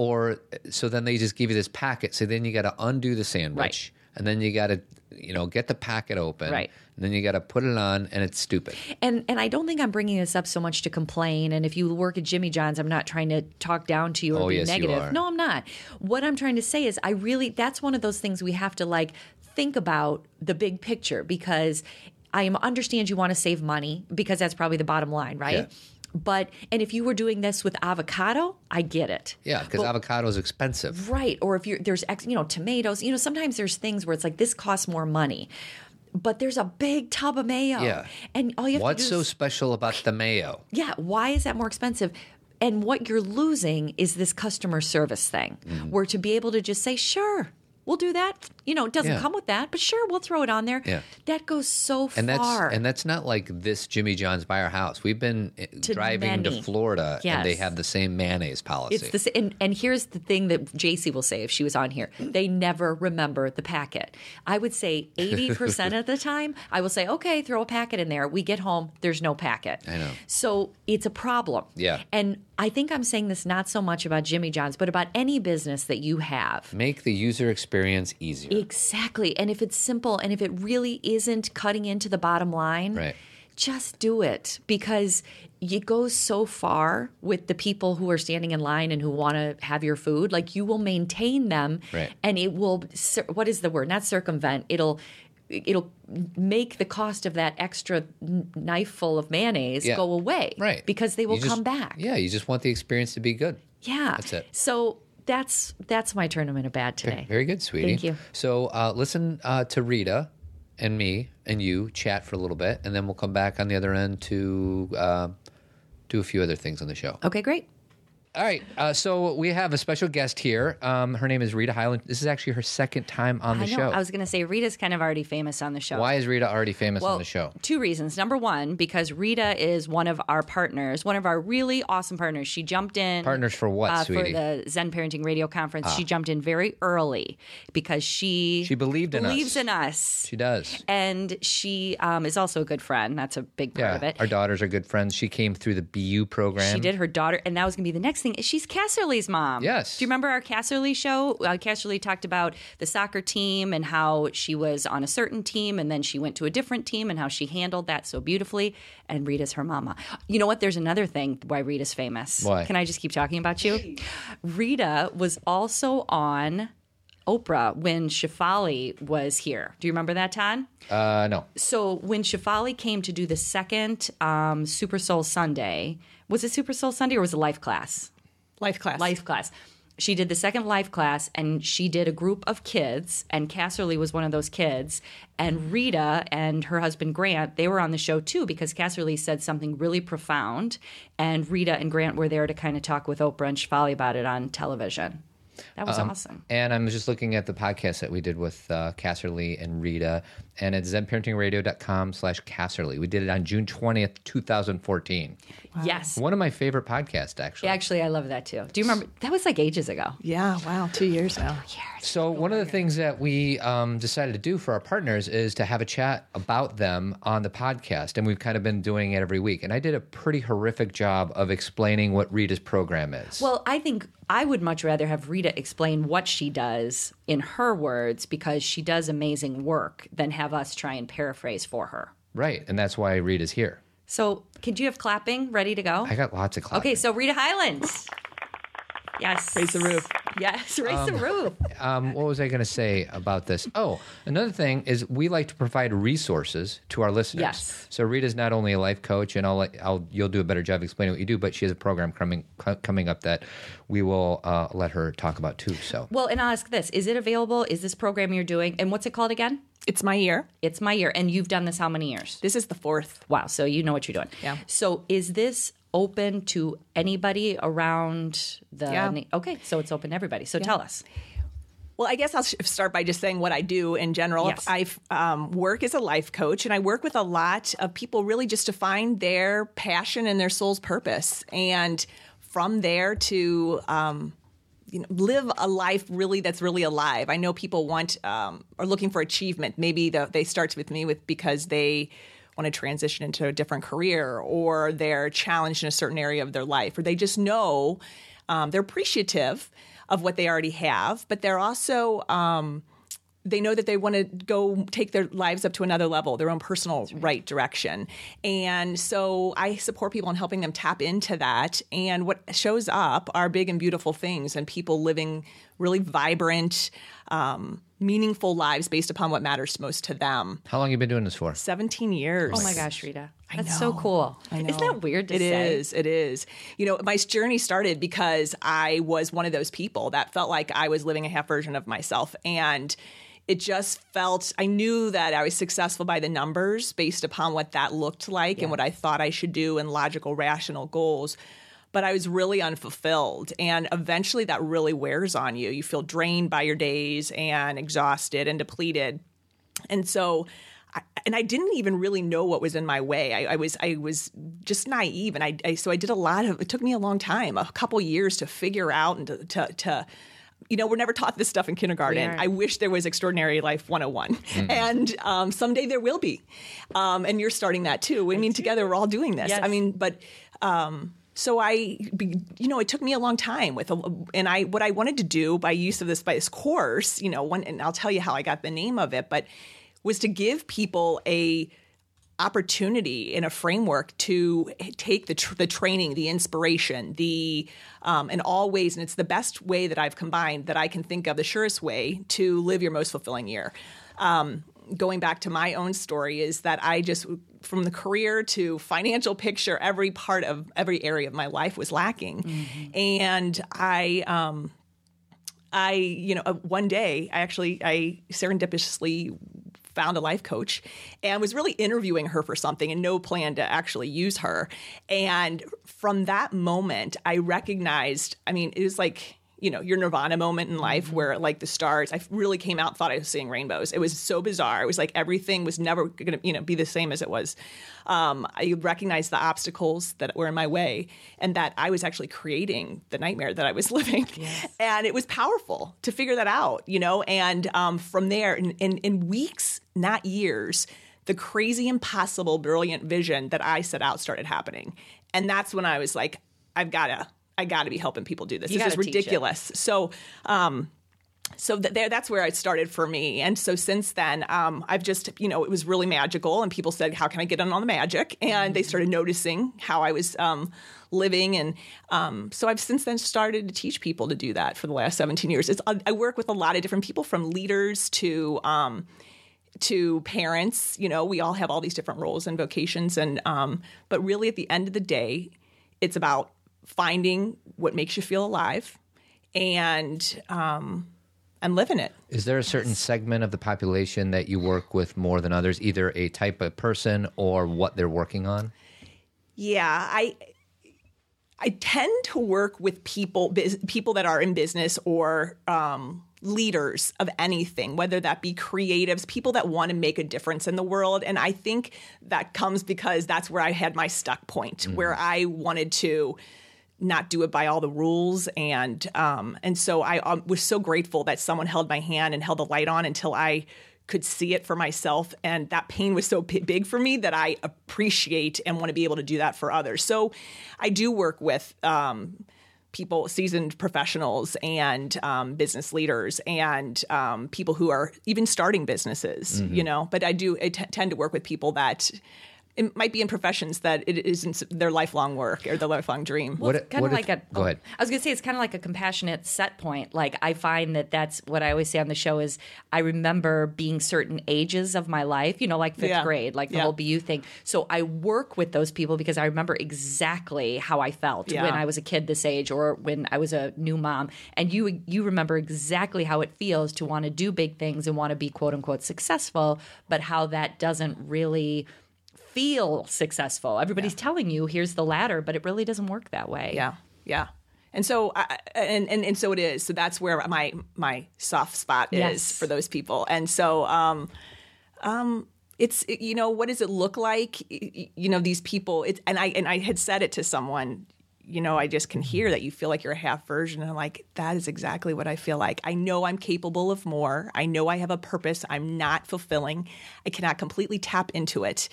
Or so then they just give you this packet. So then you got to undo the sandwich. and then you got to, you know, get the packet open, Right. And then you got to put it on, and it's stupid. And and I don't think I'm bringing this up so much to complain. And if you work at Jimmy John's, I'm not trying to talk down to you or Oh, be yes, negative. No, I'm not. What I'm trying to say is, I really that's one of those things we have to like think about the big picture because I understand you want to save money because that's probably the bottom line, right? Yeah. But and if you were doing this with avocado, I get it. Yeah, because avocado is expensive. Right. Or if you're there's ex, you know tomatoes, you know sometimes there's things where it's like this costs more money, but there's a big tub of mayo. Yeah. And all you have What's to do What's so special about the mayo? yeah. Why is that more expensive? And what you're losing is this customer service thing, Mm-hmm. where to be able to just say, sure. We'll do that. You know, it doesn't Yeah. come with that, but sure, we'll throw it on there. Yeah. That goes so And that's far. and that's not like this Jimmy John's by our house. We've been eh, To driving many. to Florida, and they have the same mayonnaise policy. It's the and, and here's the thing that JC will say if she was on here. They never remember the packet. I would say 80% of the time, I will say, okay, throw a packet in there. We get home, there's no packet. I know. So it's a problem. Yeah. And I think I'm saying this not so much about Jimmy John's, but about any business that you have. Make the user experience easier. Exactly. And if it's simple and if it really isn't cutting into the bottom line, Right. just do it because it goes so far with the people who are standing in line and who want to have your food. Like you will maintain them Right. and it will, what is the word? Not circumvent. It'll, it'll make the cost of that extra kn- knife full of mayonnaise Yeah. go away. Right. Because they will just- come back. Yeah, you just want the experience to be good. Yeah. That's it. So that's, that's my tournament of bad today. Very good, sweetie. Thank you. So uh, listen uh, to Rita and me and you chat for a little bit, and then we'll come back on the other end to uh, do a few other things on the show. Okay, great. All right. Uh, so we have a special guest here. Um, her name is Rita Highland. This is actually her second time on the I know. show. I was going to say Rita's kind of already famous on the show. Why is Rita already famous on the show? Two reasons. Number one, because Rita is one of our partners, one of our really awesome partners. She jumped in. Partners for what, uh, For sweetie? Ah. the Zen Parenting Radio Conference. She jumped in very early because she She believed in us. believes in us. She does. and she um, is also a good friend. That's a big part Yeah, of it. our daughters are good friends. She came through the BU program. She did her daughter, and that was going to be the next thing. She's Casserly's mom. Yes. Do you remember our Casserly show? Uh, Casserly talked about the soccer team and how she was on a certain team, and then she went to a different team, and how she handled that so beautifully. And Rita's her mama. You know what? There's another thing why Rita's famous. Why? Can I just keep talking about you? Rita was also on. Oprah when Shefali was here. Do you remember that, Todd? Uh, no. so when Shefali came to do the second um, Super Soul Sunday, was it Super Soul Sunday or was it Life Class? Life class. Life Class. She did the second life class and she did a group of kids, and Casserly was one of those kids. And Rita and her husband Grant, they were on the show too because Casserly said something really profound. And Rita and Grant were there to kind of talk with Oprah and Shefali about it on television. That was awesome. And I'm just looking at the podcast that we did with uh, Casserly and Rita, and it's zenparentingradio.com slash Casserly. We did it on June 20th, 2014. Yes. One of my favorite podcasts, actually. Actually, I love that too. Do you remember? That was like ages ago. Yeah, wow, two years now. Years. So one of the things that we um, decided to do for our partners is to have a chat about them on the podcast, and we've kind of been doing it every week. And I did a pretty horrific job of explaining what Rita's program is. Well, I think I would much rather have Rita explain what she does in her words because she does amazing work than have us try and paraphrase for her. right, and that's why Rita's here. So, could you have clapping ready to go? I got lots of clapping. Okay, so Rita Highlands. Yes. Raise the roof. Yes, raise the roof. um, what was I going to say about this? Oh, another thing is we like to provide resources to our listeners. Yes. So Rita's not only a life coach, and I'll, I'll you'll do a better job explaining what you do, but she has a program coming coming up that we will uh, let her talk about too. So Well, and I'll ask this Is it available? Is this program you're doing? And what's it called again? It's my year. It's my year. And you've done this how many years? This is the fourth. Wow. So you know what you're doing. Yeah. So is this open to anybody around the. Yeah. na- Okay. So it's open to everybody. So tell us. Well, I guess I'll start by just saying what I do in general. Yes. I um, work as a life coach, and I work with a lot of people really just to find their passion and their soul's purpose, and from there to um, you know, live a life really that's really alive. I know people want um, are looking for achievement. Maybe the, they start with me with because they want to transition into a different career, or they're challenged in a certain area of their life, or they just know um, they're appreciative of what they already have, but they're also um, they know that they want to go take their lives up to another level, their own personal right. direction. And so I support people in helping them tap into that. And what shows up are big and beautiful things and people living really vibrant, um, meaningful lives based upon what matters most to them. How long you been doing this for? 17 years. Oh my gosh, Rita. That's so cool. Isn't that weird to It say? is. It is. You know, my journey started because I was one of those people that felt like I was living a half version of myself. And it just felt, I knew that I was successful by the numbers based upon what that looked like and what I thought I should do and logical, rational goals. But I was really unfulfilled. And eventually that really wears on you. You feel drained by your days and exhausted and depleted. And so, I, and I didn't even really know what was in my way. I, I was I was just naive, and I, I so I did a lot of. It took me a long time, a couple years to figure out and to to. to you know, we're never taught this stuff in kindergarten. I wish there was Extraordinary Life 101. And um, someday there will be. Um, and you're starting that too. I mean, together we're all doing this. Yes. I mean, but um, so I, you know, it took me a long time with, a, and I, what I wanted to do by use of this, by this course, you know, one, and I'll tell you how I got the name of it, but was to give people a opportunity in a framework to take the, tr- the training, the inspiration, the um, in all ways, and it's the best way that I've combined that I can think of, the surest way to live your most fulfilling year. Um, going back to my own story is that I just from the career to financial picture, every part of every area of my life was lacking, and I. Um, I, you know, uh, one day I actually I serendipitously found a life coach and was really interviewing her for something and no plan to actually use her. And from that moment, I recognized, I mean, it was like, you know, your nirvana moment in life where like the stars, I really came out thought I was seeing rainbows. It was so bizarre. It was like everything was never going to, you know, be the same as it was. Um, I recognized the obstacles that were in my way and that I was actually creating the nightmare that I was [LAUGHS] living. And it was powerful to figure that out, you know, and um, from there in, in, in weeks, not years, the crazy, impossible, brilliant vision that I set out started happening. And that's when I was like, I've got to, I got to be helping people do this. You this is gotta teach it. ridiculous. So, um, so th- there, that's where it started for me. And so since then, um, I've just, you know, it was really magical. And people said, how can I get in on the magic? And they started noticing how I was um, living. And um, so I've since then started to teach people to do that for the last 17 years. It's, I work with a lot of different people from leaders to, um, to parents. You know, we all have all these different roles and vocations. And, um, but really at the end of the day, it's about finding what makes you feel alive and, um, and living it. Is there a certain segment of the population that you work with more than others, either a type of person or what they're working on? Yeah, I I tend to work with people bus- people that are in business or um, leaders of anything, whether that be creatives, people that want to make a difference in the world. And I think that comes because that's where I had my stuck point, where I wanted to not do it by all the rules. And um, and so I um, was so grateful that someone held my hand and held the light on until I could see it for myself. And that pain was so p- big for me that I appreciate and want to be able to do that for others. So I do work with um, people, seasoned professionals and um, business leaders and um, people who are even starting businesses, you know, but I do I t- tend to work with people that it might be in professions that it isn't their lifelong work or their lifelong dream. Well, What- it's kind what of if- like a. go ahead. I was going to say it's kind of like a compassionate set point. Like I find that that's what I always say on the show is I remember being certain ages of my life. You know, like fifth Yeah. grade, like the Yeah. whole BU thing. So I work with those people because I remember exactly how I felt Yeah. when I was a kid this age or when I was a new mom. And you you remember exactly how it feels to want to do big things and want to be quote unquote successful, but how that doesn't really feel successful. Everybody's telling you here's the ladder, but it really doesn't work that way. Yeah, yeah. And so, I, and, and and so it is. So that's where my my soft spot is Yes. for those people. And so, um, um, it's you know, what does it look like? You know, these people. It's and I and I had said it to someone. You know, I just can hear that you feel like you're a half version. And I'm like, that is exactly what I feel like. I know I'm capable of more. I know I have a purpose. I'm not fulfilling. I cannot completely tap into it.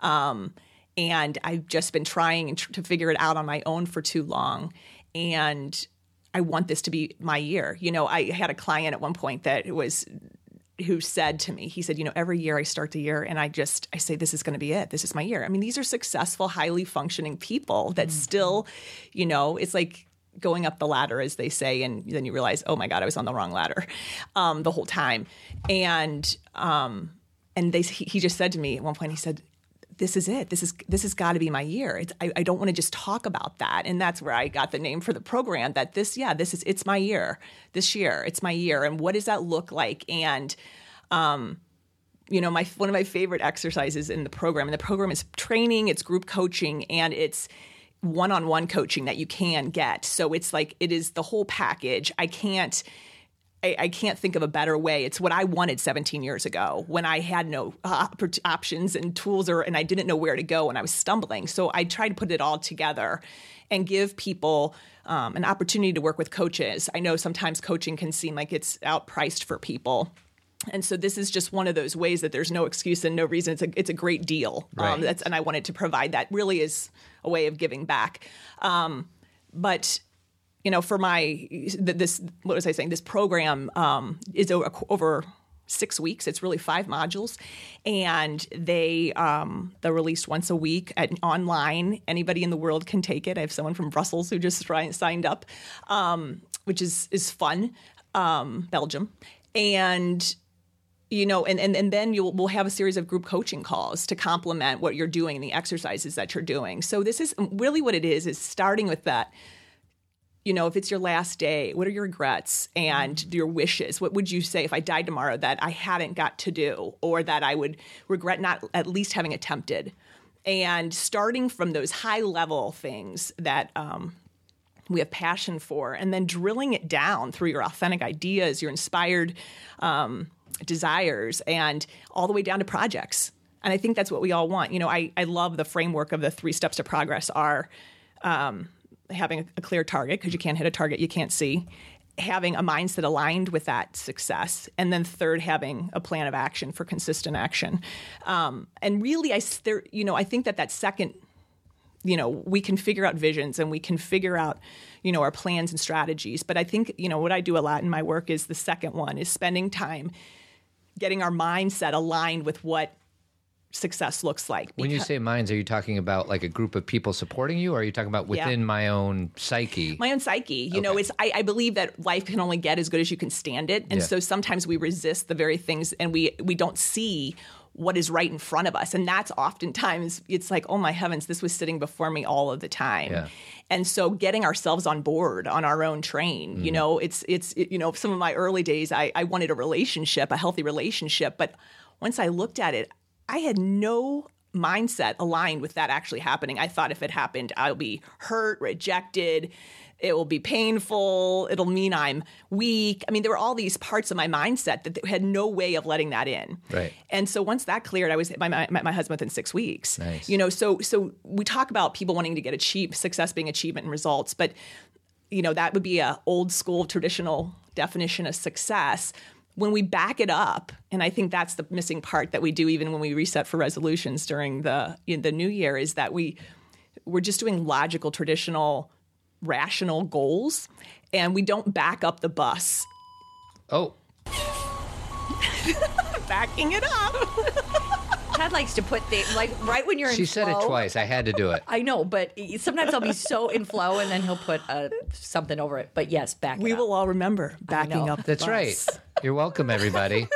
Um, and I've just been trying to figure it out on my own for too long. And I want this to be my year. You know, I had a client at one point that was who said to me, he said, you know, every year I start the year and I just I say this is going to be it. This is my year. I mean, these are successful, highly functioning people that still, you know, it's like going up the ladder as they say and then you realize, "Oh my god, I was on the wrong ladder." [LAUGHS] Um, the whole time. And um and they he, he just said to me at one point he said this is it. This is this has got to be my year. I, I don't want to just talk about that, and that's where I got the name for the program. That this, yeah, this is it's my year. This year, it's my year, and what does that look like? And, um, you know, my one of my favorite exercises in the program, and the program is training, it's group coaching, and it's one-on-one coaching that you can get. So it's like it is the whole package. I can't I, I, can't think of a better way. It's what I wanted 17 years ago when I had no uh, options and tools, or and I didn't know where to go and I was stumbling. So I tried to put it all together and give people um, an opportunity to work with coaches. I know sometimes coaching can seem like it's outpriced for people. And so this is just one of those ways that there's no excuse and no reason. It's a it's a great deal. Um, right. Um, that's and I wanted to provide that. Really is a way of giving back. Um, but you know, for my this what was I saying? This program um, is over, six weeks. It's really five modules, and they um, they're released once a week at, online. Anybody in the world can take it. I have someone from Brussels who just [LAUGHS] signed up, um, which is is fun. Um, Belgium, and you know, and, and, and then you'll we'll have a series of group coaching calls to complement what you're doing and the exercises that you're doing. So this is really what it is, is starting with that you know, if it's your last day, what are your regrets and mm-hmm. your wishes? What would you say if I died tomorrow that I hadn't got to do or that I would regret not at least having attempted? And starting from those high level things that um, we have passion for, and then drilling it down through your authentic ideas, your inspired um, desires, and all the way down to projects. And I think that's what we all want. You know, I, I love the framework of the three steps to progress are. Um, having a clear target because you can't hit a target you can't see having a mindset aligned with that success and then third having a plan of action for consistent action. Um, and really i there you know i think that that second you know we can figure out visions and we can figure out you know our plans and strategies but i think you know what i do a lot in my work is the second one is spending time getting our mindset aligned with what success looks like. when you say minds, are you talking about like a group of people supporting you, or are you talking about within yeah. my own psyche? My own psyche. You okay. know, it's I, I, believe that life can only get as good as you can stand it, and yeah. so sometimes we resist the very things, and we we don't see what is right in front of us, and that's oftentimes it's like, oh my heavens, this was sitting before me all of the time. Yeah. And so, getting ourselves on board on our own train, mm. you know, it's it's it, you know, some of my early days, I, I wanted a relationship, a healthy relationship, but once I looked at it, I had no mindset aligned with that actually happening. I thought if it happened, I'll be hurt, rejected, it will be painful, it'll mean I'm weak. I mean, there were all these parts of my mindset that had no way of letting that in. Right. And so once that cleared, I was my, my, my husband within six weeks. Nice. You know, so so we talk about people wanting to get achieve success being achievement and results, but you know that would be a old school traditional definition of success when we back it up, and I think that's the missing part that we do even when we reset for resolutions during the the new year is that we we're just doing logical, traditional, rational goals, and we don't back up the bus. Oh, [LAUGHS] backing it up. [LAUGHS] Ted likes to put things like right when you're in She said flow, it twice. I had to do it. [LAUGHS] I know, but sometimes I'll be so in flow and then he'll put uh, something over it. But yes, back. We will all remember backing up. That's bus. right. You're welcome, everybody.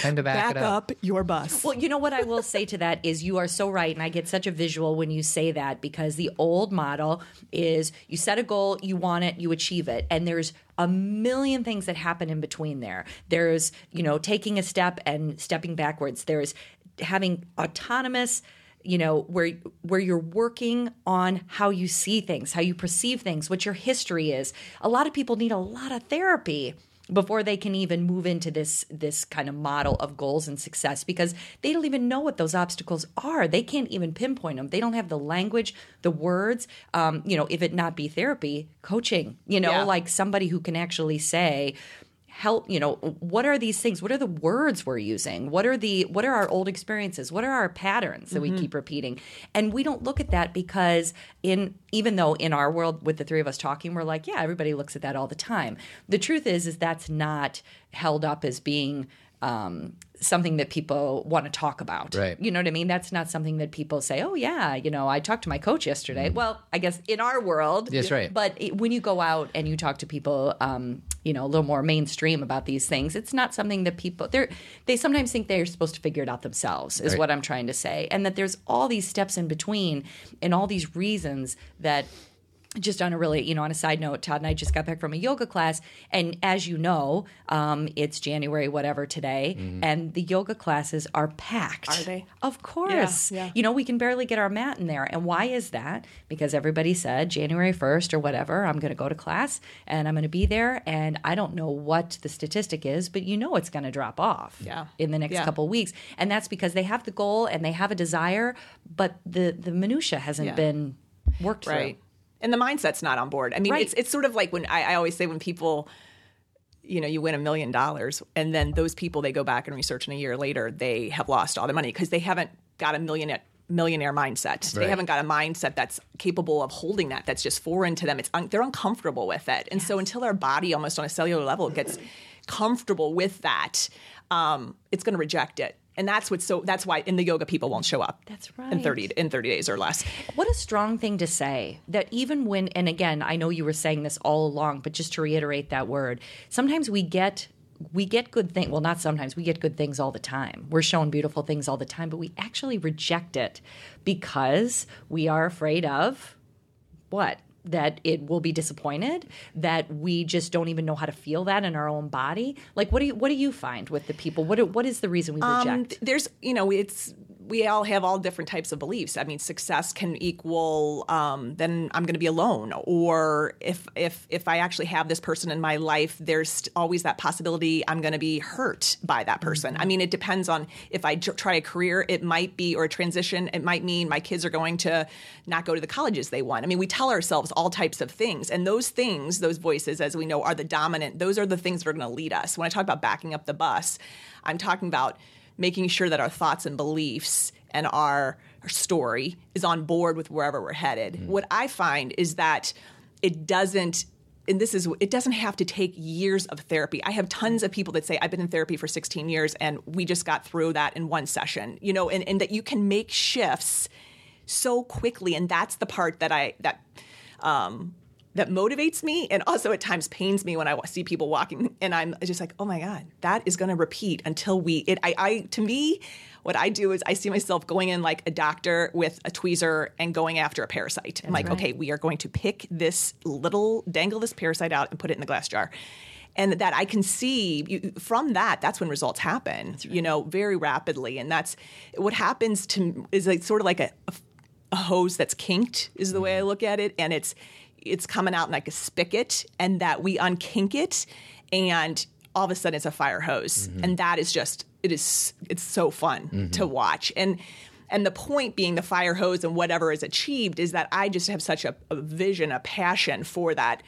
Time to back, back up. up. your bus. Well, you know what I will say to that is you are so right, and I get such a visual when you say that because the old model is you set a goal, you want it, you achieve it, and there's a million things that happen in between there. There's you know taking a step and stepping backwards. There's having autonomous you know where where you're working on how you see things how you perceive things what your history is. A lot of people need a lot of therapy before they can even move into this this kind of model of goals and success because they don't even know what those obstacles are. They can't even pinpoint them they don't have the language the words um, you know if it not be therapy coaching you know yeah. like somebody who can actually say help you know what are these things? What are the words we're using? What are the what are our old experiences? What are our patterns that mm-hmm. we keep repeating? And we don't look at that because in even though in our world with the three of us talking we're like yeah everybody looks at that all the time. The truth is is that's not held up as being um, something that people want to talk about. Right. You know what I mean? That's not something that people say, oh, yeah, you know, I talked to my coach yesterday. Well, I guess in our world. That's right. But it, when you go out and you talk to people, um, you know, a little more mainstream about these things, it's not something that people, they're, they sometimes think they're supposed to figure it out themselves, is Right. what I'm trying to say. And that there's all these steps in between and all these reasons that just on a really, you know, on a side note, Todd and I just got back from a yoga class, and as you know, um, it's January whatever today, and the yoga classes are packed. Are they? Of course. Yeah, yeah. You know, we can barely get our mat in there, and why is that? Because everybody said January first or whatever, I'm going to go to class and I'm going to be there, and I don't know what the statistic is, but you know it's going to drop off. Yeah. In the next Yeah. couple weeks, and that's because they have the goal and they have a desire, but the the minutia hasn't Yeah. been worked through. Right and the mindset's not on board. I mean Right. it's it's sort of like when I, I always say when people you know you win a million dollars and then those people they go back and research and a year later they have lost all their money because they haven't got a millionaire millionaire mindset. They haven't got a mindset that's capable of holding that that's just foreign to them. It's un- they're uncomfortable with it. And so until our body almost on a cellular level gets comfortable with that um, it's going to reject it and that's what's so that's why in the yoga people won't show up That's right. in 30 in 30 days or less What a strong thing to say that even when, and again, I know you were saying this all along, but just to reiterate that word, sometimes we get. We get good things. Well, not sometimes. We get good things all the time. We're shown beautiful things all the time, but we actually reject it because we are afraid of what? That it will be disappointed. That we just don't even know how to feel that in our own body. Like, what do you what do you find with the people? What what is the reason we reject? Um, there's you know it's we all have all different types of beliefs. I mean, success can equal um, then I'm going to be alone, or if if if I actually have this person in my life, there's always that possibility I'm going to be hurt by that person. I mean, it depends on if I tr- try a career, it might be or a transition, it might mean my kids are going to not go to the colleges they want. I mean, we tell ourselves all types of things, and those things, those voices, as we know, are the dominant. Those are the things that are going to lead us. When I talk about backing up the bus, I'm talking about making sure that our thoughts and beliefs and our, our story is on board with wherever we're headed. What I find is that it doesn't and this is it doesn't have to take years of therapy. I have tons of people that say I've been in therapy for 16 years and we just got through that in one session. You know, and, and that you can make shifts so quickly and that's the part that I that um that motivates me and also at times pains me when I see people walking and I'm just like, oh my God, that is going to repeat until we, it, I, I, to me, what I do is I see myself going in like a doctor with a tweezer and going after a parasite. I'm like, okay, we are going to pick this little, dangle this parasite out and put it in the glass jar. And that I can see you, from that, that's when results happen, you know, very rapidly. And that's what happens to, is like sort of like a, a a hose that's kinked is the way mm. I look at it, and it's it's coming out like a spigot, and that we unkink it, and all of a sudden it's a fire hose, mm-hmm. and that is just it is it's so fun mm-hmm. to watch, and and the point being the fire hose and whatever is achieved is that I just have such a, a vision, a passion for that.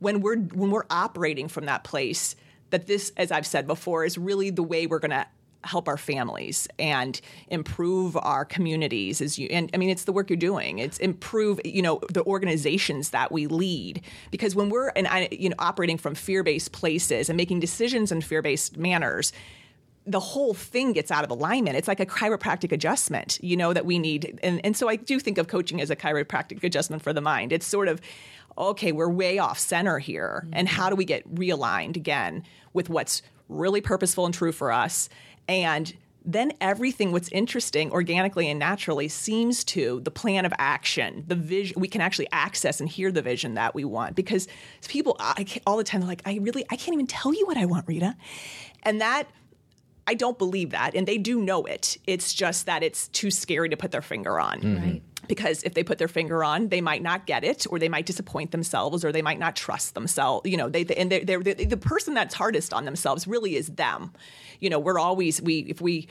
When we're when we're operating from that place that this as i've said before is really the way we're going to help our families and improve our communities as you and i mean it's the work you're doing it's improve you know the organizations that we lead because when we're and I, you know operating from fear-based places and making decisions in fear-based manners the whole thing gets out of alignment. It's like a chiropractic adjustment, you know, that we need. And, and so I do think of coaching as a chiropractic adjustment for the mind. It's sort of, okay, we're way off center here. And how do we get realigned again with what's really purposeful and true for us? And then everything what's interesting organically and naturally seems to the plan of action the vision we can actually access and hear the vision that we want. Because people all the time they're like i really i can't even tell you what i want rita. And that I don't believe that, and they do know it. It's just that it's too scary to put their finger on. Mm-hmm. Right. Because if they put their finger on, they might not get it, or they might disappoint themselves, or they might not trust themselves. You know, they and they're, they're, the person that's hardest on themselves really is them. You know, we're always we if we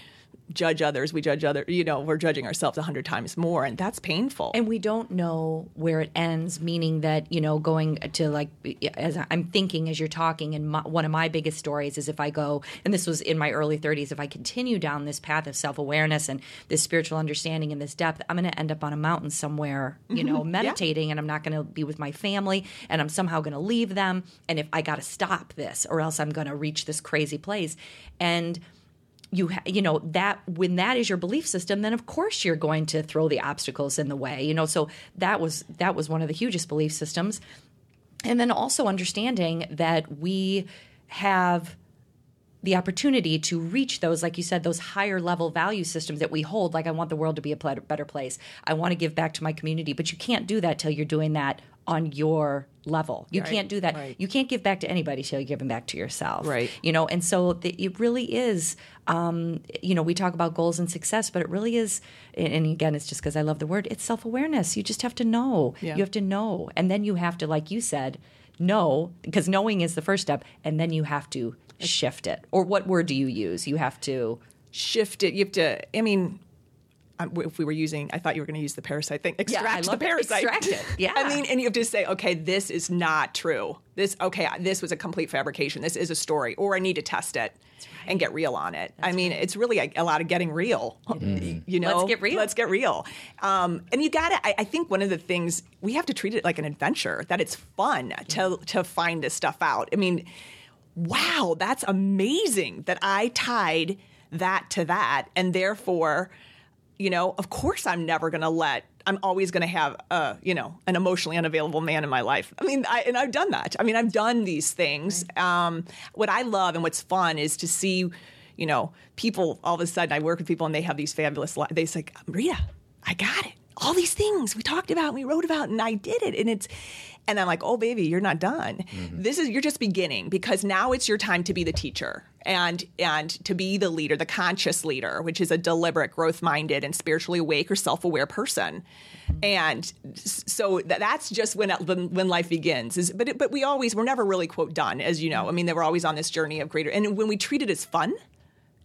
judge others, we judge other. You know, we're judging ourselves a hundred times more, and that's painful. and we don't know where it ends meaning that you know going to like as i'm thinking as you're talking and my, one of my biggest stories is if i go and this was in my early 30s if i continue down this path of self-awareness and this spiritual understanding and this depth i'm going to end up on a mountain somewhere you know [LAUGHS] meditating and i'm not going to be with my family and i'm somehow going to leave them and if i got to stop this or else i'm going to reach this crazy place and you ha- you know that when that is your belief system then of course you're going to throw the obstacles in the way you know? So that was that was one of the hugest belief systems. And then also understanding that we have the opportunity to reach those like you said those higher level value systems that we hold. Like i want the world to be a better place. I want to give back to my community. But you can't do that till you're doing that on your level you Right, can't do that right. you can't give back to anybody till you're giving back to yourself Right. you know and so the, it really is um, you know we talk about goals and success but it really is and again it's just because i love the word it's self-awareness you just have to know Yeah. you have to know and then you have to like you said know because knowing is the first step and then you have to shift it or what word do you use you have to shift it. You have to. I mean, if we were using, I thought you were going to use the parasite thing. Extract I the love it. parasite. Extract it. [LAUGHS] Yeah. I mean, and you have to say, okay, this is not true. This, okay, this was a complete fabrication. This is a story, or I need to test it and get real on it. I mean, it's really a, a lot of getting real. You know, Let's get real. Let's get real. Um, and you got to. I, I think one of the things we have to treat it like an adventure. That it's fun to to find this stuff out. I mean, wow, that's amazing that I tied that to that. And therefore, you know, of course I'm never going to let, I'm always going to have a, you know, an emotionally unavailable man in my life. I mean, I, and I've done that. I mean, I've done these things. Um, what I love and what's fun is to see, you know, people all of a sudden, I work with people and they have these fabulous, li- they say, Rita, I got it. All these things we talked about, and we wrote about, and I did it. And it's, and I'm like, oh, baby, you're not done. Mm-hmm. This is, you're just beginning because now it's your time to be the teacher and, and to be the leader, the conscious leader, which is a deliberate, growth minded, and spiritually awake or self aware person. And so th- that's just when, uh, when, when life begins. Is, but, it, but we always, we're never really, quote, done, as you know. Mm-hmm. I mean, they were always on this journey of greater, and when we treat it as fun,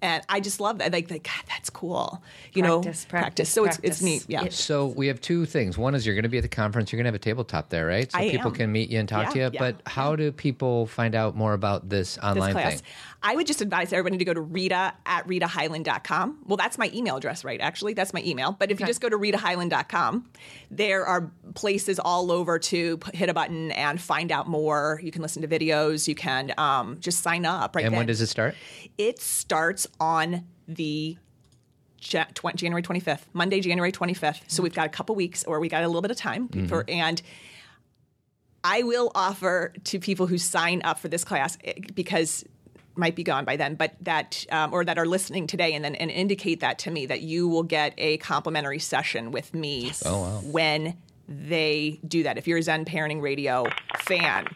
and I just love that. Like, like God, that's cool. You Practice, know, practice, So it's practice. it's neat. Yeah. It- So we have two things. One is you're going to be at the conference. You're going to have a tabletop there, right? So I people am. can meet you and talk to you. yeah, but how do people find out more about this this online class. thing? I would just advise everybody to go to Rita at RitaHighland.com. Well, that's my email address, right? Actually, that's my email. But if you just go to RitaHighland.com, there are places all over to hit a button and find out more. You can listen to videos. You can um, just sign up. Right. And when does it start? It starts on the January 25th, Monday, January 25th. So we've got a couple weeks, or we got a little bit of time. For, and I will offer to people who sign up for this class eh, because might be gone by then, but that um, or that are listening today and then and indicate that to me that you will get a complimentary session with me Oh, wow. when they do that. If you're a Zen Parenting Radio fan,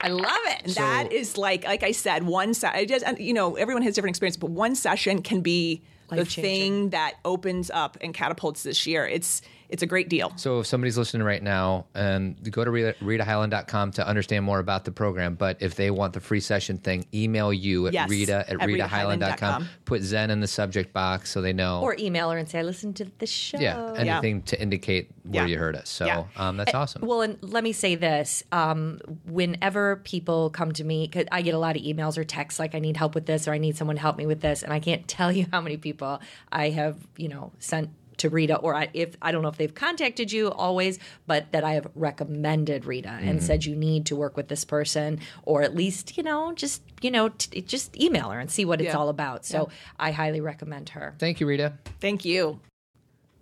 i love it that is like like I said, one se- just you know everyone has different experience, but one session can be the thing that opens up and catapults this year. It's it's a great deal. So if somebody's listening right now and go to Rita, RitaHighland.com to understand more about the program, but if they want the free session thing, email you at Yes, Rita at at RitaHighland.com. Put Zen in the subject box so they know. or email her and say i listened to the show yeah, anything to indicate where Yeah. you heard us. So Yeah. um, that's awesome. Well, and let me say this: um, whenever people come to me, because I get a lot of emails or texts like, "I need help with this," or "I need someone to help me with this," and I can't [LAUGHS] tell you how many people I have, you know, sent to Rita, or I, if I don't know if they've contacted you always, but that I have recommended Rita and mm-hmm. said you need to work with this person, or at least you know, just you know, t- just email her and see what it's all about. So I highly recommend her. Thank you, Rita. Thank you.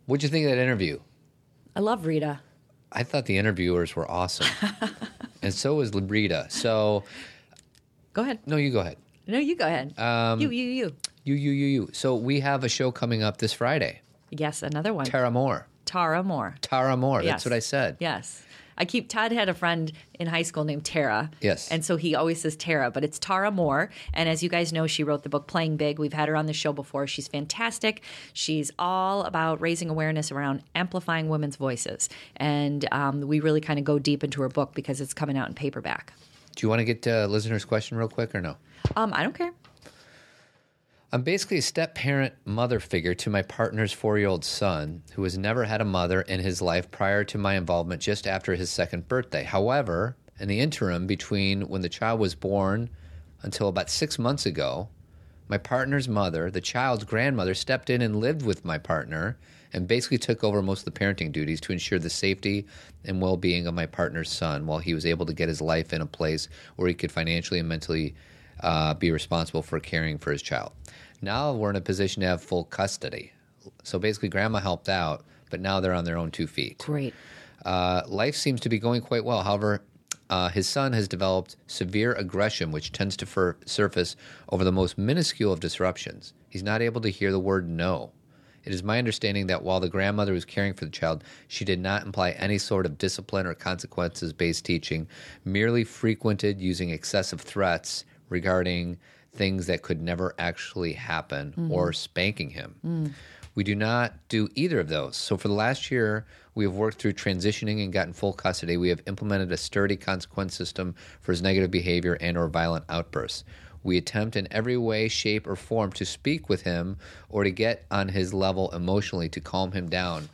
What'd you think of that interview? I love Rita. I thought the interviewers were awesome. [LAUGHS] and so was Rita. So, Go ahead. no, you go ahead. No, you go ahead. Um, you, you, you. You, you, you, you. So we have a show coming up this Friday. Yes, another one. Tara Mohr. Tara Mohr. Tara Mohr. That's Yes. what I said. Yes. I keep Todd had a friend in high school named Tara. Yes. And so he always says Tara, but it's Tara Mohr. And as you guys know, she wrote the book Playing Big. We've had her on the show before. She's fantastic. She's all about raising awareness around amplifying women's voices. And um, we really kind of go deep into her book because it's coming out in paperback. Do you want to get to listener's question real quick or no? Um, I don't care. I'm basically a step parent mother figure to my partner's four year old son, who has never had a mother in his life prior to my involvement just after his second birthday. However, in the interim between when the child was born until about six months ago, my partner's mother, the child's grandmother, stepped in and lived with my partner and basically took over most of the parenting duties to ensure the safety and well being of my partner's son while he was able to get his life in a place where he could financially and mentally uh, be responsible for caring for his child. Now we're in a position to have full custody. So basically, grandma helped out, but now they're on their own two feet. Great. Uh, life seems to be going quite well. However, uh, his son has developed severe aggression, which tends to fur- surface over the most minuscule of disruptions. He's not able to hear the word no. It is my understanding that while the grandmother was caring for the child, she did not imply any sort of discipline or consequences based teaching, merely frequented using excessive threats regarding things that could never actually happen mm-hmm. or spanking him. Mm. We do not do either of those. So for the last year, we have worked through transitioning and gotten full custody. We have implemented a sturdy consequence system for his negative behavior and or violent outbursts. We attempt in every way, shape, or form to speak with him or to get on his level emotionally to calm him down,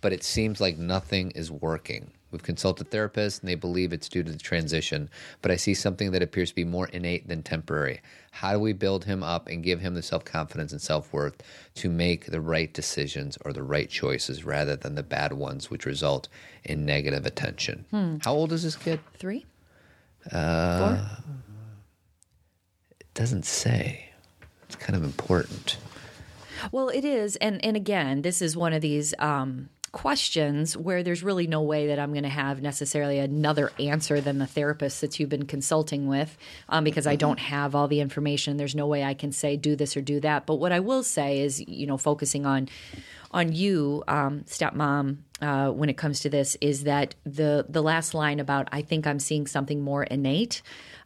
but it seems like nothing is working. We've consulted therapists and they believe it's due to the transition, but I see something that appears to be more innate than temporary. How do we build him up and give him the self confidence and self worth to make the right decisions or the right choices rather than the bad ones, which result in negative attention? How old is this kid? Three? Uh, Four? It doesn't say. It's kind of important. Well, it is, and and again, this is one of these um, questions where there's really no way that I'm going to have necessarily another answer than the therapist that you've been consulting with, um, because I don't have all the information. There's no way I can say do this or do that. But what I will say is, you know, focusing on on you, um, stepmom, uh, when it comes to this, is that the the last line about I think I'm seeing something more innate.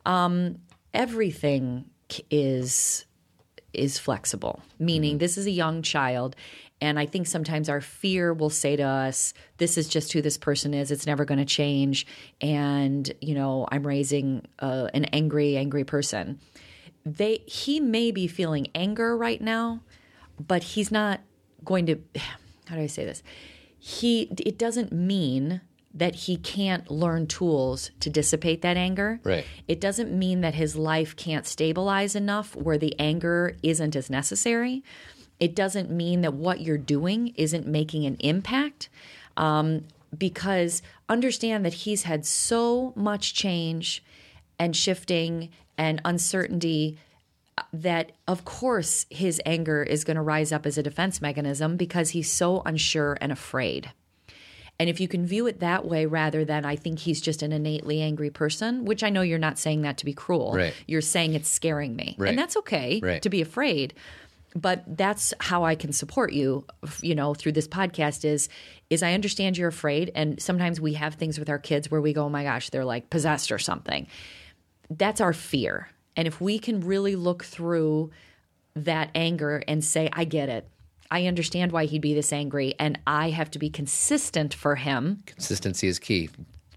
Um, everything is is flexible, meaning this is a young child. And I think sometimes our fear will say to us, this is just who this person is. It's never going to change. And, you know, I'm raising uh, an angry, angry person. They, he may be feeling anger right now, but he's not going to, [SIGHS] how do I say this? He, it doesn't mean that he can't learn tools to dissipate that anger. Right. It doesn't mean that his life can't stabilize enough where the anger isn't as necessary. It doesn't mean that what you're doing isn't making an impact. Um, because understand that he's had so much change and shifting and uncertainty uh, that of course his anger is going to rise up as a defense mechanism because he's so unsure and afraid. And if you can view it that way rather than I think he's just an innately angry person, which I know you're not saying that to be cruel. Right. You're saying it's scaring me. Right. And that's okay Right. to be afraid. But that's how I can support you, you know, through this podcast is is I understand you're afraid and sometimes we have things with our kids where we go, "Oh my gosh, they're like possessed or something." That's our fear. And if we can really look through that anger and say, I get it. I understand why he'd be this angry, and I have to be consistent for him. Consistency is key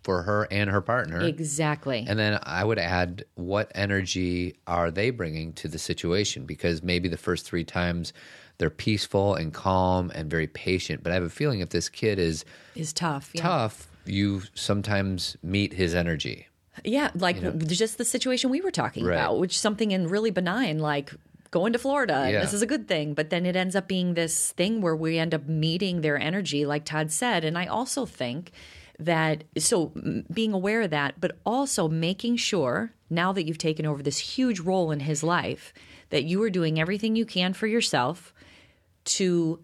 for her and her partner. Exactly. And then I would add, what energy are they bringing to the situation? Because maybe the first three times they're peaceful and calm and very patient. But I have a feeling if this kid is is tough. Yeah. tough, you sometimes meet his energy. Yeah, like just the situation we were talking Right. about, which something in really benign, like going to Florida. Yeah. This is a good thing, but then it ends up being this thing where we end up meeting their energy, like Todd said. And I also think that so being aware of that, but also making sure now that you've taken over this huge role in his life, that you are doing everything you can for yourself to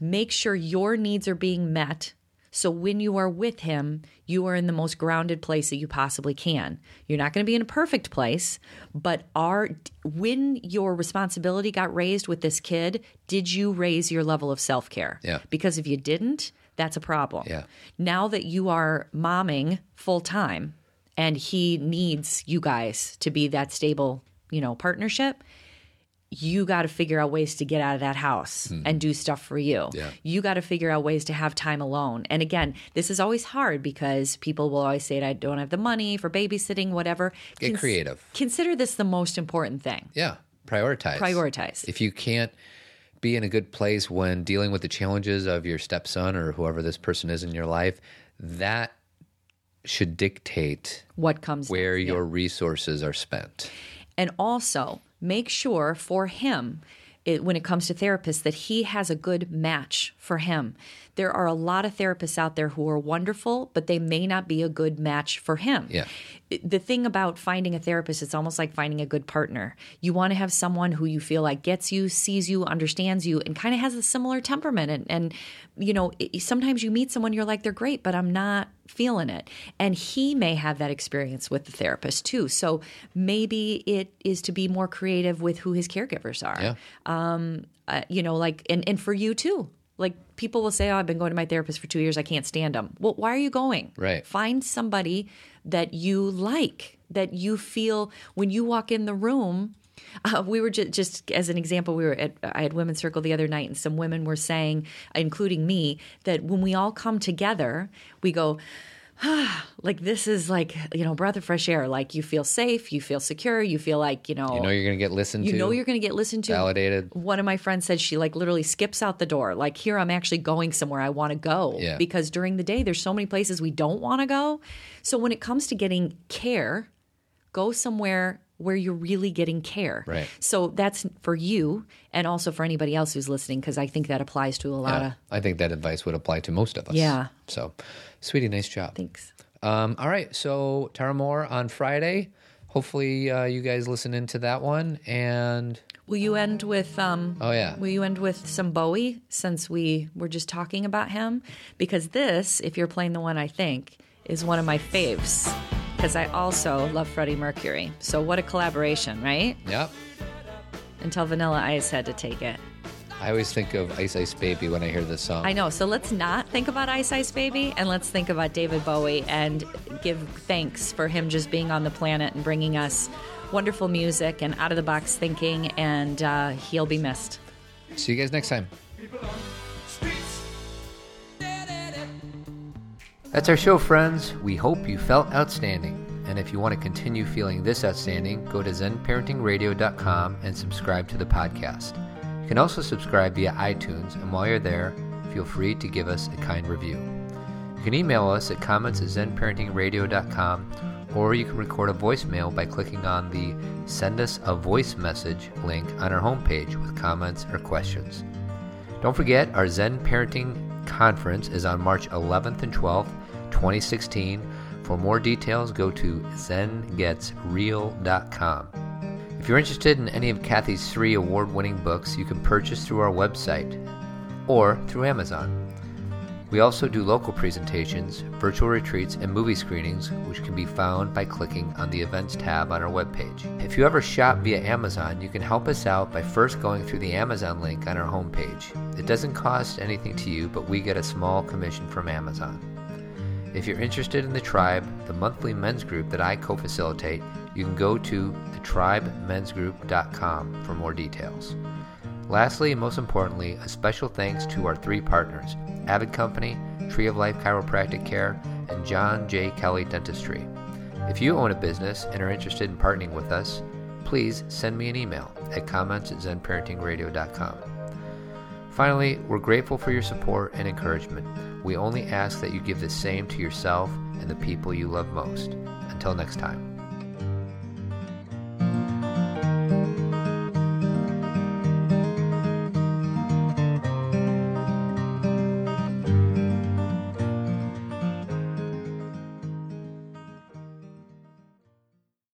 make sure your needs are being met. So when you are with him, you are in the most grounded place that you possibly can. You're not going to be in a perfect place, but are when your responsibility got raised with this kid, did you raise your level of self-care? Yeah. Because if you didn't, that's a problem. Yeah. Now that you are momming full time and he needs you guys to be that stable, you know, partnership, you got to figure out ways to get out of that house hmm. and do stuff for you. Yeah. You got to figure out ways to have time alone. And again, this is always hard because people will always say, I don't have the money for babysitting, whatever. Get creative. Consider this the most important thing. Yeah, prioritize. Prioritize. If you can't be in a good place when dealing with the challenges of your stepson or whoever this person is in your life, that should dictate What comes where next. Yeah. your resources are spent. And also make sure for him it, when it comes to therapists that he has a good match for him. There are a lot of therapists out there who are wonderful, but they may not be a good match for him. Yeah. The thing about finding a therapist, it's almost like finding a good partner. You want to have someone who you feel like gets you, sees you, understands you, and kind of has a similar temperament. And, and you know, it, sometimes you meet someone, you're like, they're great, but I'm not feeling it. And he may have that experience with the therapist too. So maybe it is to be more creative with who his caregivers are. Yeah. Uh, you know, like, and, and for you too. Like people will say, "Oh, I've been going to my therapist for two years. I can't stand them." Well, why are you going? Right. Find somebody that you like, that you feel when you walk in the room. [LAUGHS] Uh, we were just, just as an example, we were at I had women's circle the other night, and some women were saying, including me, that when we all come together, we go. [SIGHS] Like this is like you know breath of fresh air like you feel safe you feel secure you feel like you know You know you're going to get listened you to. You know you're going to get listened to Validated. one of my friends said she like literally skips out the door like here i'm actually going somewhere i want to go Yeah. because during the day there's so many places we don't want to go so when it comes to getting care go somewhere where you're really getting care Right. so that's for you and also for anybody else who's listening because i think that applies to a lot Yeah, of I think that advice would apply to most of us. Yeah. So, sweetie, nice job. Thanks. Um, all right. So, Tara Mohr on Friday. Hopefully, uh, you guys listen into that one. And will you end with um oh yeah, Will you end with some Bowie since we were just talking about him? Because this, if you're playing the one I think, is one of my faves. Because I also love Freddie Mercury. So what a collaboration, right? yep. Until Vanilla Ice had to take it. I always think of Ice Ice Baby when I hear this song. I know. So let's not think about Ice Ice Baby and let's think about David Bowie and give thanks for him just being on the planet and bringing us wonderful music and out of the box thinking. And uh, he'll be missed. See you guys next time. That's our show, friends. We hope you felt outstanding. And if you want to continue feeling this outstanding, go to zenparentingradio.com and subscribe to the podcast. Can also subscribe via iTunes, and while you're there, feel free to give us a kind review. You can email us at comments at zenparentingradio.com, or you can record a voicemail by clicking on the Send Us a Voice Message link on our homepage with comments or questions. Don't forget, our Zen Parenting Conference is on March 11th and 12th, 2016. For more details, go to zengetsreal.com. If you're interested in any of Cathy's three award winning books, you can purchase through our website or through Amazon. We also do local presentations, virtual retreats, and movie screenings, which can be found by clicking on the Events tab on our webpage. If you ever shop via Amazon, you can help us out by first going through the Amazon link on our homepage. It doesn't cost anything to you, but we get a small commission from Amazon. If you're interested in the Tribe, the monthly men's group that I co facilitate, you can go to thetribemensgroup.com for more details. Lastly, and most importantly, a special thanks to our three partners Avid Company, Tree of Life Chiropractic Care, and John J. Kelly Dentistry. If you own a business and are interested in partnering with us, please send me an email at comments at zenparentingradio.com. Finally, we're grateful for your support and encouragement. We only ask that you give the same to yourself and the people you love most. Until next time.